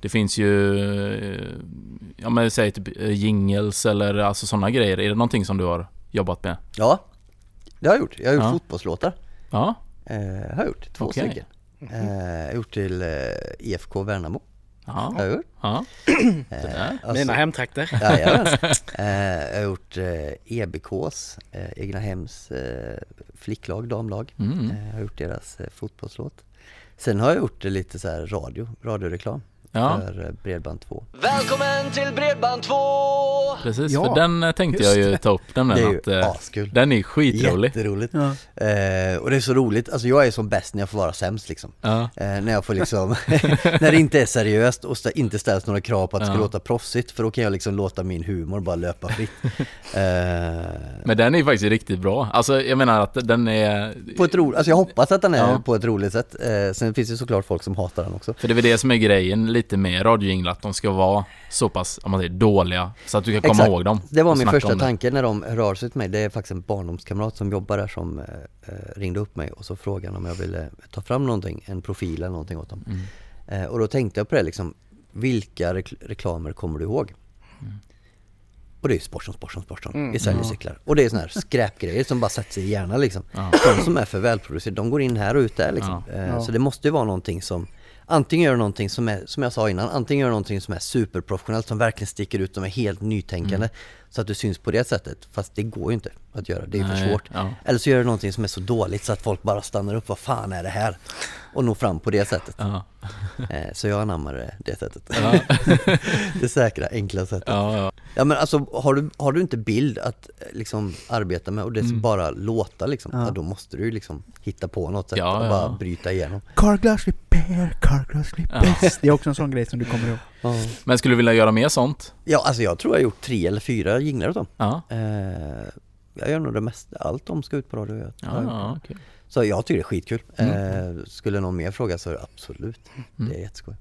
Speaker 4: Det finns ju eh, Ja men säg typ eh, jingles eller alltså sådana grejer. Är det någonting som du har jobbat med?
Speaker 2: ja, det har jag gjort. Jag har gjort
Speaker 4: Ja.
Speaker 2: fotbollslåtar.
Speaker 4: Ja,
Speaker 2: Eh, har jag gjort, två
Speaker 4: Okej.
Speaker 2: stycken. Eh, jag har gjort till eh, IFK Värnamo. Har
Speaker 4: ja,
Speaker 2: jag gjort.
Speaker 4: ja. <clears throat>
Speaker 2: Eh, alltså-
Speaker 3: mina hemtrakter.
Speaker 2: Jajamän. <laughs> eh, jag har gjort EBKs, eh, Egnahems eh, flicklag, damlag.
Speaker 4: Mm.
Speaker 2: Jag har gjort deras fotbollslåt. Sen har jag gjort lite så här radio, radioreklam
Speaker 4: Ja.
Speaker 2: för eh, Bredband2.
Speaker 5: Välkommen till Bredband2!
Speaker 4: Precis,
Speaker 1: Ja,
Speaker 4: för den eh, tänkte jag ju ta upp den
Speaker 2: Det är ju
Speaker 4: att, eh,
Speaker 2: askul.
Speaker 4: Den är skitrolig
Speaker 2: Jätteroligt.
Speaker 1: Ja.
Speaker 2: Eh, och det är så roligt, alltså jag är som bäst när jag får vara sämst liksom.
Speaker 4: Ja,
Speaker 2: Eh, när jag får liksom, <laughs> <laughs> när det inte är seriöst och stä- inte ställs några krav på att det ska
Speaker 4: Ja.
Speaker 2: låta proffsigt för då kan jag liksom låta min humor bara löpa fritt. <laughs> Eh,
Speaker 4: men den är faktiskt riktigt bra Alltså jag menar att den är
Speaker 2: på ett roligt, alltså jag hoppas att den är
Speaker 4: Ja.
Speaker 2: på ett roligt sätt. Eh, sen finns det såklart folk som hatar den också.
Speaker 4: För det är väl det som är grejen lite med radiojinglar Att de ska vara så pass, om man säger dåliga Så att du kan komma
Speaker 2: Exakt.
Speaker 4: ihåg dem
Speaker 2: Det var min första tanke när de hörde av sig till mig. Det är faktiskt en barndomskamrat som jobbar där som eh, eh, ringde upp mig och så frågade han om jag ville ta fram någonting, en profil eller någonting åt dem.
Speaker 4: Mm.
Speaker 2: Eh, och då tänkte jag på det liksom, vilka rekl- reklamer kommer du ihåg?
Speaker 4: Mm.
Speaker 2: Och det är ju Sportson, Sportson, Sportson.
Speaker 3: Mm.
Speaker 2: Vi säljer cyklar. Och det är såna här skräpgrejer som bara sätter sig i hjärnan liksom.
Speaker 4: Ja.
Speaker 2: De som är för välproducerade, de går in här och ut där liksom.
Speaker 4: Ja.
Speaker 2: Eh,
Speaker 1: Ja.
Speaker 2: Så det måste ju vara någonting som Antingen gör du någonting som är, som jag sa innan, antingen gör du någonting som är superprofessionellt, som verkligen sticker ut, som är helt nytänkande. Mm. Så att du syns på det sättet. Fast det går ju inte att göra, det är för
Speaker 4: Nej,
Speaker 2: svårt.
Speaker 4: ja.
Speaker 2: Eller så gör du någonting som är så dåligt så att folk bara stannar upp, vad fan är det här? Och når fram på det sättet.
Speaker 4: Ja, <laughs>
Speaker 2: Eh, Så jag anammar det, det sättet.
Speaker 4: ja, <laughs>
Speaker 2: det säkra, enkla sättet.
Speaker 4: ja, ja.
Speaker 2: Ja men alltså har du, har du inte bild att eh, liksom arbeta med och det
Speaker 4: Mm.
Speaker 2: bara låta liksom, ja. Då måste du ju liksom hitta på något sätt
Speaker 4: Ja,
Speaker 2: och
Speaker 4: ja.
Speaker 2: bara bryta igenom.
Speaker 1: Carglass repair, Carglass repairs. Det är också en sån grej som du kommer ihåg.
Speaker 4: Men skulle du vilja göra mer sånt?
Speaker 2: Ja alltså jag tror jag har gjort tre eller fyra jinglar åt dem.
Speaker 4: Ja,
Speaker 2: Eh, jag gör nog det mesta, allt de ska ut på radio. Jag,
Speaker 4: ja, ja okej
Speaker 2: Så jag tycker det är skitkul.
Speaker 4: Mm.
Speaker 2: Eh, skulle någon mer fråga så absolut,
Speaker 4: Mm.
Speaker 2: det är jätteskoj.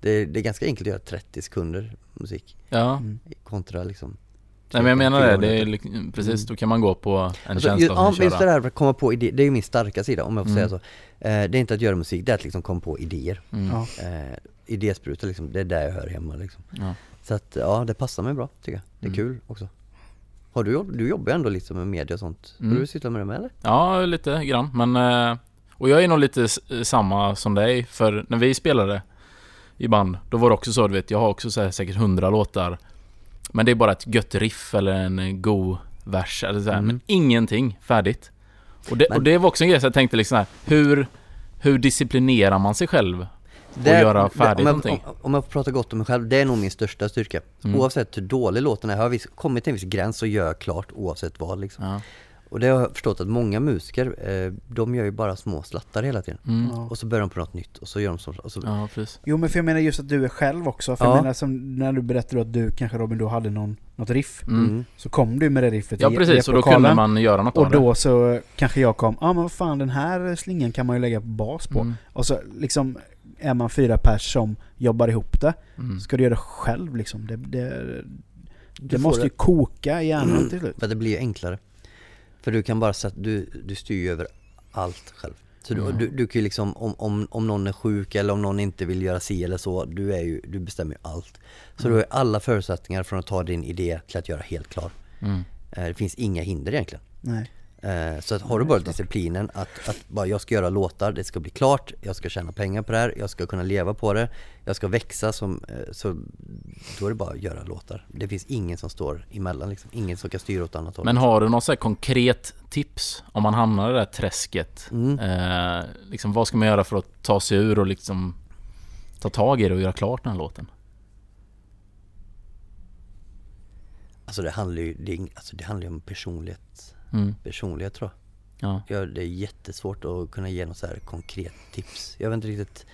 Speaker 2: Det, är- det är ganska enkelt att göra 30 sekunder musik
Speaker 4: Ja,
Speaker 2: kontra liksom
Speaker 4: nej men jag menar det, det är precis, då kan man gå på en
Speaker 2: Alltså,
Speaker 4: känsla och
Speaker 2: ja, just det här att komma på idéer, det är ju min starka sida om jag får
Speaker 4: Mm.
Speaker 2: säga så. Eh, det är inte att göra musik, det är att liksom komma på idéer.
Speaker 4: mm.
Speaker 1: Ja.
Speaker 2: Idéspruta liksom, det är där jag hör hemma liksom.
Speaker 4: Ja.
Speaker 2: Så att ja, det passar mig bra tycker jag. Det är
Speaker 4: Mm.
Speaker 2: kul också. Har du, du jobbar ändå liksom med media och sånt.
Speaker 4: Mm.
Speaker 2: Har du sysslat med det med eller?
Speaker 4: Ja, lite grann. Men... eh, Och jag är nog lite samma som dig. För när vi spelade... i band. Då var det också så, du vet, jag har också så här, säkert hundra låtar. Men det är bara ett gött riff eller en eh, god vers eller så här,
Speaker 2: Mm.
Speaker 4: men ingenting färdigt. Och det,
Speaker 2: Men-
Speaker 4: och det var också en grej så jag tänkte liksom här, hur, hur disciplinerar man sig själv?
Speaker 2: Det-
Speaker 4: göra färdigt
Speaker 2: om, jag,
Speaker 4: någonting.
Speaker 2: om, om jag får prata gott om mig själv, det är nog min största styrka.
Speaker 4: Mm.
Speaker 2: Oavsett hur dålig låten är, har jag kommit till en viss gräns så gör jag klart oavsett vad liksom.
Speaker 4: Ja.
Speaker 2: Och det har jag förstått att många musiker, eh, de gör ju bara små slattar hela tiden.
Speaker 4: Mm.
Speaker 2: Och så börjar de på något nytt och så gör de så, och så
Speaker 4: ja, precis.
Speaker 1: Jo men för jag menar just att du är själv också. För
Speaker 2: Ja.
Speaker 1: jag menar som när du berättade att du kanske Robin då hade någon, något riff.
Speaker 4: Mm.
Speaker 2: Mm.
Speaker 1: Så kom du med det riffet
Speaker 4: Ja
Speaker 1: i
Speaker 4: precis, och då kunde man göra något
Speaker 1: Och
Speaker 4: det.
Speaker 1: då så kanske jag kom, ja ah, men vad fan den här slingan kan man ju lägga bas på.
Speaker 4: Mm.
Speaker 1: Och så liksom är man fyra pers som jobbar ihop det.
Speaker 4: Mm.
Speaker 1: Ska du göra det själv liksom? Det, det, det måste
Speaker 2: det.
Speaker 1: ju koka i hjärnan till slut.
Speaker 2: För det blir ju enklare. För du kan bara sätta, du, du styr ju över allt själv. Så du,
Speaker 4: Mm.
Speaker 2: du, du kan ju liksom, om, om, om någon är sjuk eller om någon inte vill göra si eller så, du är ju, du bestämmer ju allt. Så du har ju alla förutsättningar från att ta din idé till att göra helt klar.
Speaker 4: Mm.
Speaker 2: Eh, Det finns inga hinder egentligen.
Speaker 1: Nej.
Speaker 2: Eh, Så att har du bara disciplinen att, att bara jag ska göra låtar, det ska bli klart, jag ska tjäna pengar på det här, jag ska kunna leva på det, jag ska växa som, eh, så då är det bara att göra låtar. Det finns ingen som står emellan liksom, ingen som kan styra åt annat håll.
Speaker 4: Men har du något så konkret tips om man hamnar i det där träsket?
Speaker 2: Mm.
Speaker 4: Eh, liksom, vad ska man göra för att ta sig ur och liksom ta tag i det och göra klart den här låten?
Speaker 2: Alltså det handlar ju, det, alltså det handlar ju om personlighet,
Speaker 4: Mm.
Speaker 2: personlighet tror jag.
Speaker 4: Ja.
Speaker 2: Ja, det är jättesvårt att kunna ge något så här konkret tips. Jag vet inte riktigt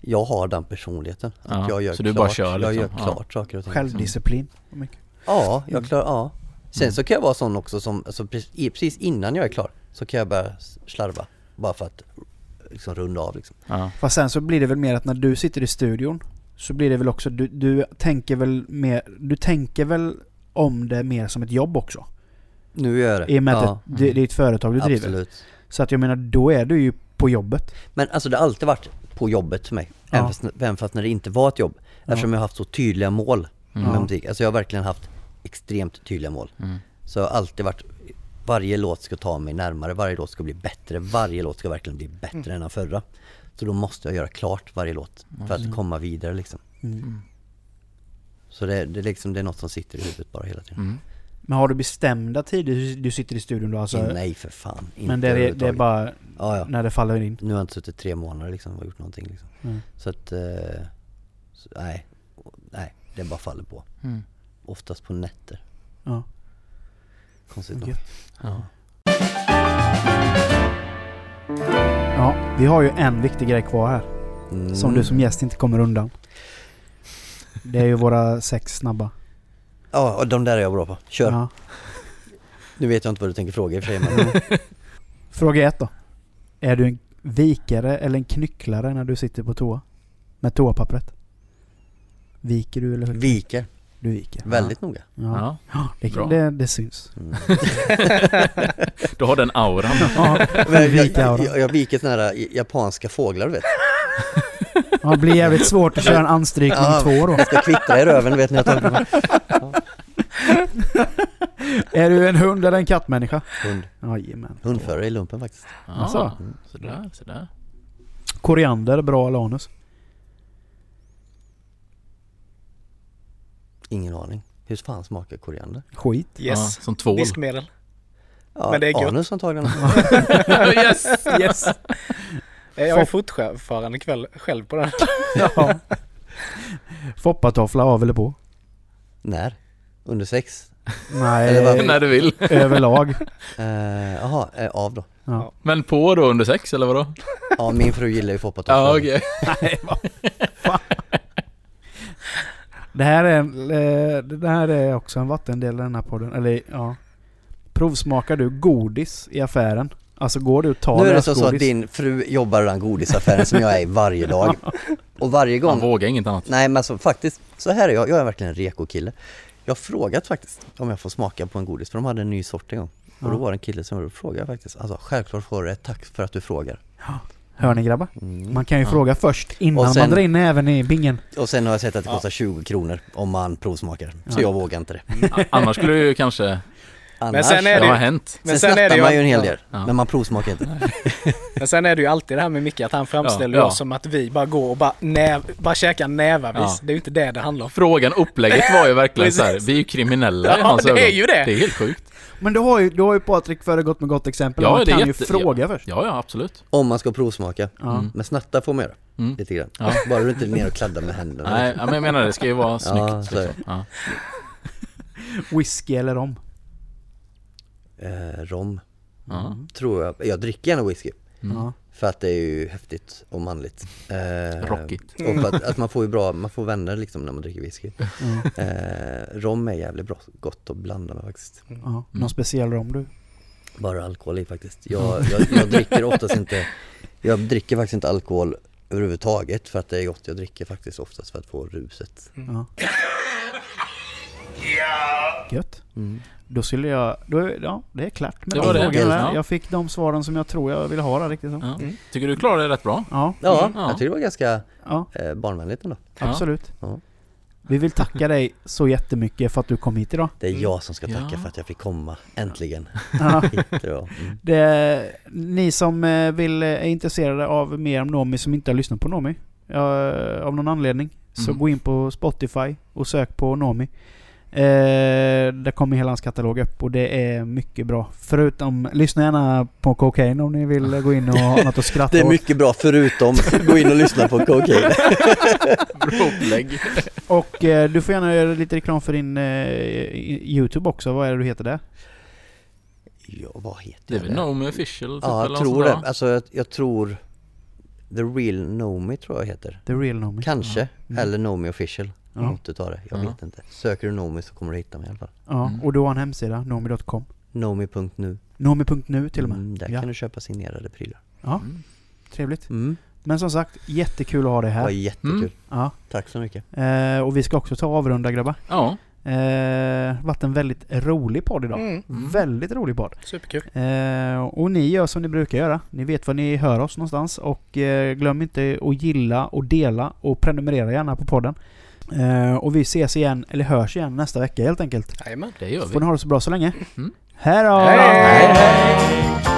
Speaker 2: Jag har den personligheten. Att
Speaker 4: Ja,
Speaker 2: jag gör
Speaker 4: så du
Speaker 2: klart,
Speaker 4: bara kör
Speaker 2: Jag gör
Speaker 4: liksom, ja.
Speaker 2: klart saker och ting. liksom.
Speaker 1: Självdisciplin. Mycket.
Speaker 2: Ja, jag klarar, ja. Sen så kan jag vara sån också som, alltså precis innan jag är klar så kan jag börja slarva. Bara för att liksom runda av liksom.
Speaker 4: Ja.
Speaker 1: Fast sen så blir det väl mer att när du sitter i studion så blir det väl också, du, du tänker väl mer, du tänker väl om det mer som ett jobb också.
Speaker 2: Nu gör jag det.
Speaker 1: I och med att
Speaker 2: ja,
Speaker 1: det, det, det är ett företag du driver.
Speaker 2: absolut.
Speaker 1: Så att jag menar, då är du ju på jobbet.
Speaker 2: Men alltså det har alltid varit på jobbet för mig.
Speaker 1: Ja.
Speaker 2: Även, fast, även fast när det inte var ett jobb. Eftersom jag har haft så tydliga mål
Speaker 4: Mm.
Speaker 2: med musik. Alltså jag har verkligen haft extremt tydliga mål.
Speaker 4: Mm.
Speaker 2: Så jag har alltid varit, varje låt ska ta mig närmare, varje låt ska bli bättre, varje låt ska verkligen bli bättre
Speaker 1: Mm.
Speaker 2: än den förra. Så då måste jag göra klart varje låt för att komma vidare liksom.
Speaker 1: Mm.
Speaker 2: Så det, det, liksom, det är något som sitter i huvudet bara hela tiden.
Speaker 1: Men har du bestämda tider du- sitter i studion då? Alltså,
Speaker 2: Nej för fan, inte
Speaker 1: men det är, det är bara
Speaker 2: Ja, ja.
Speaker 1: när det faller in?
Speaker 2: Nu har jag inte suttit tre månader liksom och gjort någonting liksom.
Speaker 1: Mm.
Speaker 2: Så att, eh, så, nej, nej, det bara faller på.
Speaker 4: Mm.
Speaker 2: Oftast på nätter,
Speaker 1: Ja.
Speaker 2: konstigt nog.
Speaker 4: Ja.
Speaker 1: ja, vi har ju en viktig grej kvar här.
Speaker 2: Mm.
Speaker 1: Som du som gäst inte kommer undan. Det är ju våra sex snabba.
Speaker 2: Ja, och de där är jag bra på. Kör!
Speaker 1: Ja.
Speaker 2: Nu vet jag inte vad du tänker fråga i och för sig men <laughs>
Speaker 1: Fråga ett då. Är du en vikare eller en knycklare när du sitter på toa? Med toapappret? Viker du eller hur?
Speaker 2: viker,
Speaker 1: Du viker.
Speaker 2: väldigt noga.
Speaker 1: Ja,
Speaker 4: Ja.
Speaker 1: det,
Speaker 4: bra.
Speaker 1: det, det syns.
Speaker 2: Mm. <laughs>
Speaker 4: Du har den auran. <laughs>
Speaker 1: Ja,
Speaker 2: Men jag, jag, jag, jag viker såna här japanska fåglar du vet.
Speaker 1: Ja, det blir jävligt svårt att köra en anstrykning
Speaker 2: Ja.
Speaker 1: två då.
Speaker 2: Jag ska kvittra i röven vet ni jag tar. <laughs>
Speaker 1: Är du en hund eller en kattmänniska?
Speaker 2: Hund,
Speaker 1: Jajamän.
Speaker 2: hundförare i lumpen faktiskt.
Speaker 1: Alltså.
Speaker 4: Ja, sådär, sådär.
Speaker 1: Koriander, bra eller anus?
Speaker 2: Ingen aning. Hur fan smakar koriander?
Speaker 1: Skit.
Speaker 4: Ja,
Speaker 3: Yes.
Speaker 4: som tvål.
Speaker 3: Diskmedel.
Speaker 2: Ja,
Speaker 3: Men det är gött.
Speaker 2: anus antagligen. <laughs>
Speaker 3: yes, yes. Jag är fortfarande kväll själv på den.
Speaker 1: Ja. <laughs> Foppatoffla av eller på?
Speaker 2: När? Under sex?
Speaker 1: Nej?
Speaker 4: När du vill. <laughs>
Speaker 1: överlag.
Speaker 2: Eh, Jaha, eh, av då.
Speaker 1: Ja.
Speaker 4: Men på då under sex eller vadå?
Speaker 2: Ja, min fru gillar ju foppatofflor.
Speaker 4: Ja okej. <laughs>
Speaker 1: Nej, vad fan. Det här är, eh, det här är också en vattendel i den här podden. Eller ja. Provsmakar du godis i affären? Alltså går du och tar
Speaker 2: Nu är det så, så att din fru jobbar i den godisaffären som jag är i varje dag. <laughs> Och varje gång,
Speaker 4: vågar inget annat.
Speaker 2: nej men alltså faktiskt, så här är jag, jag är verkligen en reko-kille. Jag har frågat faktiskt om jag får smaka på en godis, för de hade en ny sort en gång. Och då
Speaker 1: Ja.
Speaker 2: var det en kille som frågade faktiskt, alltså självklart får du det, tack för att du frågar.
Speaker 1: Hör ni grabbar?
Speaker 2: Mm.
Speaker 1: Man kan ju
Speaker 4: Ja.
Speaker 1: fråga först innan
Speaker 2: sen-
Speaker 1: man drar in även i bingen.
Speaker 2: Och sen har jag sett att det
Speaker 3: Ja.
Speaker 2: kostar 20 kronor om man provsmakar, så
Speaker 1: Ja.
Speaker 2: jag vågar inte det.
Speaker 4: A- Annars skulle du ju kanske
Speaker 2: Annars,
Speaker 3: sen är
Speaker 4: Det
Speaker 3: det
Speaker 4: har
Speaker 3: ju-
Speaker 4: hänt.
Speaker 3: Men
Speaker 2: sen,
Speaker 3: sen är det ju-
Speaker 2: man ju en hel del,
Speaker 4: Ja.
Speaker 2: men man provsmakar inte. <laughs>
Speaker 3: Men sen är det ju alltid det här med Micke att han framställer
Speaker 4: Ja, ja.
Speaker 3: oss som att vi bara går och bara, näv, bara käkar nävarvis.
Speaker 4: Ja.
Speaker 3: Det är ju inte det det handlar om.
Speaker 4: Frågan, upplägget var ju verkligen så här. Vi är ju kriminella i
Speaker 3: Ja,
Speaker 4: hans
Speaker 3: det är ju det.
Speaker 4: Det är helt sjukt.
Speaker 1: Men du har ju, du har ju Patrik föregått med gott exempel.
Speaker 4: Ja,
Speaker 1: man
Speaker 4: det är
Speaker 1: kan ju
Speaker 4: jätte-
Speaker 1: fråga
Speaker 4: ja.
Speaker 1: först.
Speaker 4: Ja, ja absolut.
Speaker 2: Om man ska provsmaka.
Speaker 1: Ja.
Speaker 2: Men snatta får man göra,
Speaker 4: Mm.
Speaker 2: lite grann.
Speaker 4: Ja.
Speaker 2: Bara du inte är ner och kladdar med händerna.
Speaker 4: Nej, men jag menar det ska ju vara snyggt.
Speaker 2: Ja,
Speaker 4: liksom.
Speaker 1: Whisky eller rom.
Speaker 2: Eh, rom,
Speaker 4: Ja.
Speaker 2: tror jag. Jag dricker gärna whisky.
Speaker 4: Mm.
Speaker 2: För att det är ju häftigt och manligt. Eh,
Speaker 4: Rockigt.
Speaker 2: Och att, att man får ju bra, man får vänner liksom när man dricker whisky.
Speaker 1: Mm.
Speaker 2: Eh, rom är jävligt bra, gott att blanda med faktiskt.
Speaker 1: Ja.
Speaker 4: Mm.
Speaker 1: Någon speciell rom du?
Speaker 2: Bara alkohol i faktiskt. Jag, jag, jag dricker oftast inte, jag dricker faktiskt inte alkohol överhuvudtaget för att det är gott. Jag dricker faktiskt oftast för att få ruset.
Speaker 1: Ja. Gött.
Speaker 2: Mm.
Speaker 1: Då skulle jag... Då, ja, det är klart med
Speaker 4: Det
Speaker 1: de
Speaker 4: var det.
Speaker 1: frågorna.
Speaker 4: Ja.
Speaker 1: Jag fick de svaren som jag tror jag ville ha där riktigt så.
Speaker 4: Ja.
Speaker 3: Mm.
Speaker 4: Tycker du klarade det rätt bra?
Speaker 1: Ja,
Speaker 2: Ja,
Speaker 4: Ja.
Speaker 2: jag tycker det var ganska
Speaker 1: ja
Speaker 2: eh, barnvänligt ändå.
Speaker 1: Absolut.
Speaker 2: Ja.
Speaker 1: Vi vill tacka dig så jättemycket för att du kom hit idag.
Speaker 2: Det är
Speaker 3: Mm.
Speaker 2: jag som ska tacka
Speaker 4: Ja.
Speaker 2: för att jag fick komma, äntligen.
Speaker 1: Ja. <laughs>
Speaker 2: Mm.
Speaker 1: Det, ni som eh, vill, eh, är intresserade av mer om Nomi som inte har lyssnat på Nomi av någon anledning så
Speaker 4: Mm.
Speaker 1: gå in på Spotify och sök på Nomi. Eh, där kommer hela hans katalog upp och det är mycket bra. Förutom, lyssna gärna på Cocaine om ni vill gå in och ha något att skratta
Speaker 2: Det är
Speaker 1: åt.
Speaker 2: mycket bra förutom gå in och lyssna på Cocaine. <laughs>
Speaker 4: Bra upplägg.
Speaker 1: Och eh, du får gärna göra lite reklam för din eh, Youtube också. Vad är det du heter där?
Speaker 2: Ja, vad heter
Speaker 4: Det är väl
Speaker 2: det?
Speaker 4: Nomi official typ,
Speaker 2: Ja, jag tror det. Alltså jag, jag tror The Real Nomi tror jag heter.
Speaker 1: The Real Nomi.
Speaker 2: Kanske.
Speaker 1: Mm.
Speaker 2: Eller Nomi official.
Speaker 1: Ja.
Speaker 2: Något utav det. Jag
Speaker 4: Ja.
Speaker 2: vet inte. Söker du Nomi så kommer du hitta mig i alla fall.
Speaker 1: Ja,
Speaker 4: Mm.
Speaker 1: och du har en hemsida, nomi.com.
Speaker 2: Nomi.nu.
Speaker 1: Nomi.nu till och med.
Speaker 2: Mm, där
Speaker 1: ja.
Speaker 2: kan du köpa signerade prylar.
Speaker 1: ja,
Speaker 4: Mm.
Speaker 1: trevligt.
Speaker 2: Mm.
Speaker 1: Men som sagt, jättekul att ha dig här.
Speaker 2: jättekul.
Speaker 4: Mm.
Speaker 1: Ja.
Speaker 2: Tack så mycket.
Speaker 1: Eh, och vi ska också ta och avrunda grabbar.
Speaker 4: Ja,
Speaker 1: Eh, varit en väldigt rolig podd idag.
Speaker 3: Mm.
Speaker 4: Mm.
Speaker 1: Väldigt rolig podd.
Speaker 3: Superkul.
Speaker 1: Eh, och ni gör som ni brukar göra. Ni vet var ni hör oss någonstans. Och eh, glöm inte att gilla och dela och prenumerera gärna på podden. Eh, och vi ses igen, eller hörs igen nästa vecka helt enkelt.
Speaker 3: Jajamän.
Speaker 4: det gör vi.
Speaker 1: Får ni ha det så bra så länge.
Speaker 4: Mm.
Speaker 1: Hej då!
Speaker 3: Hej!
Speaker 2: Hej, hej!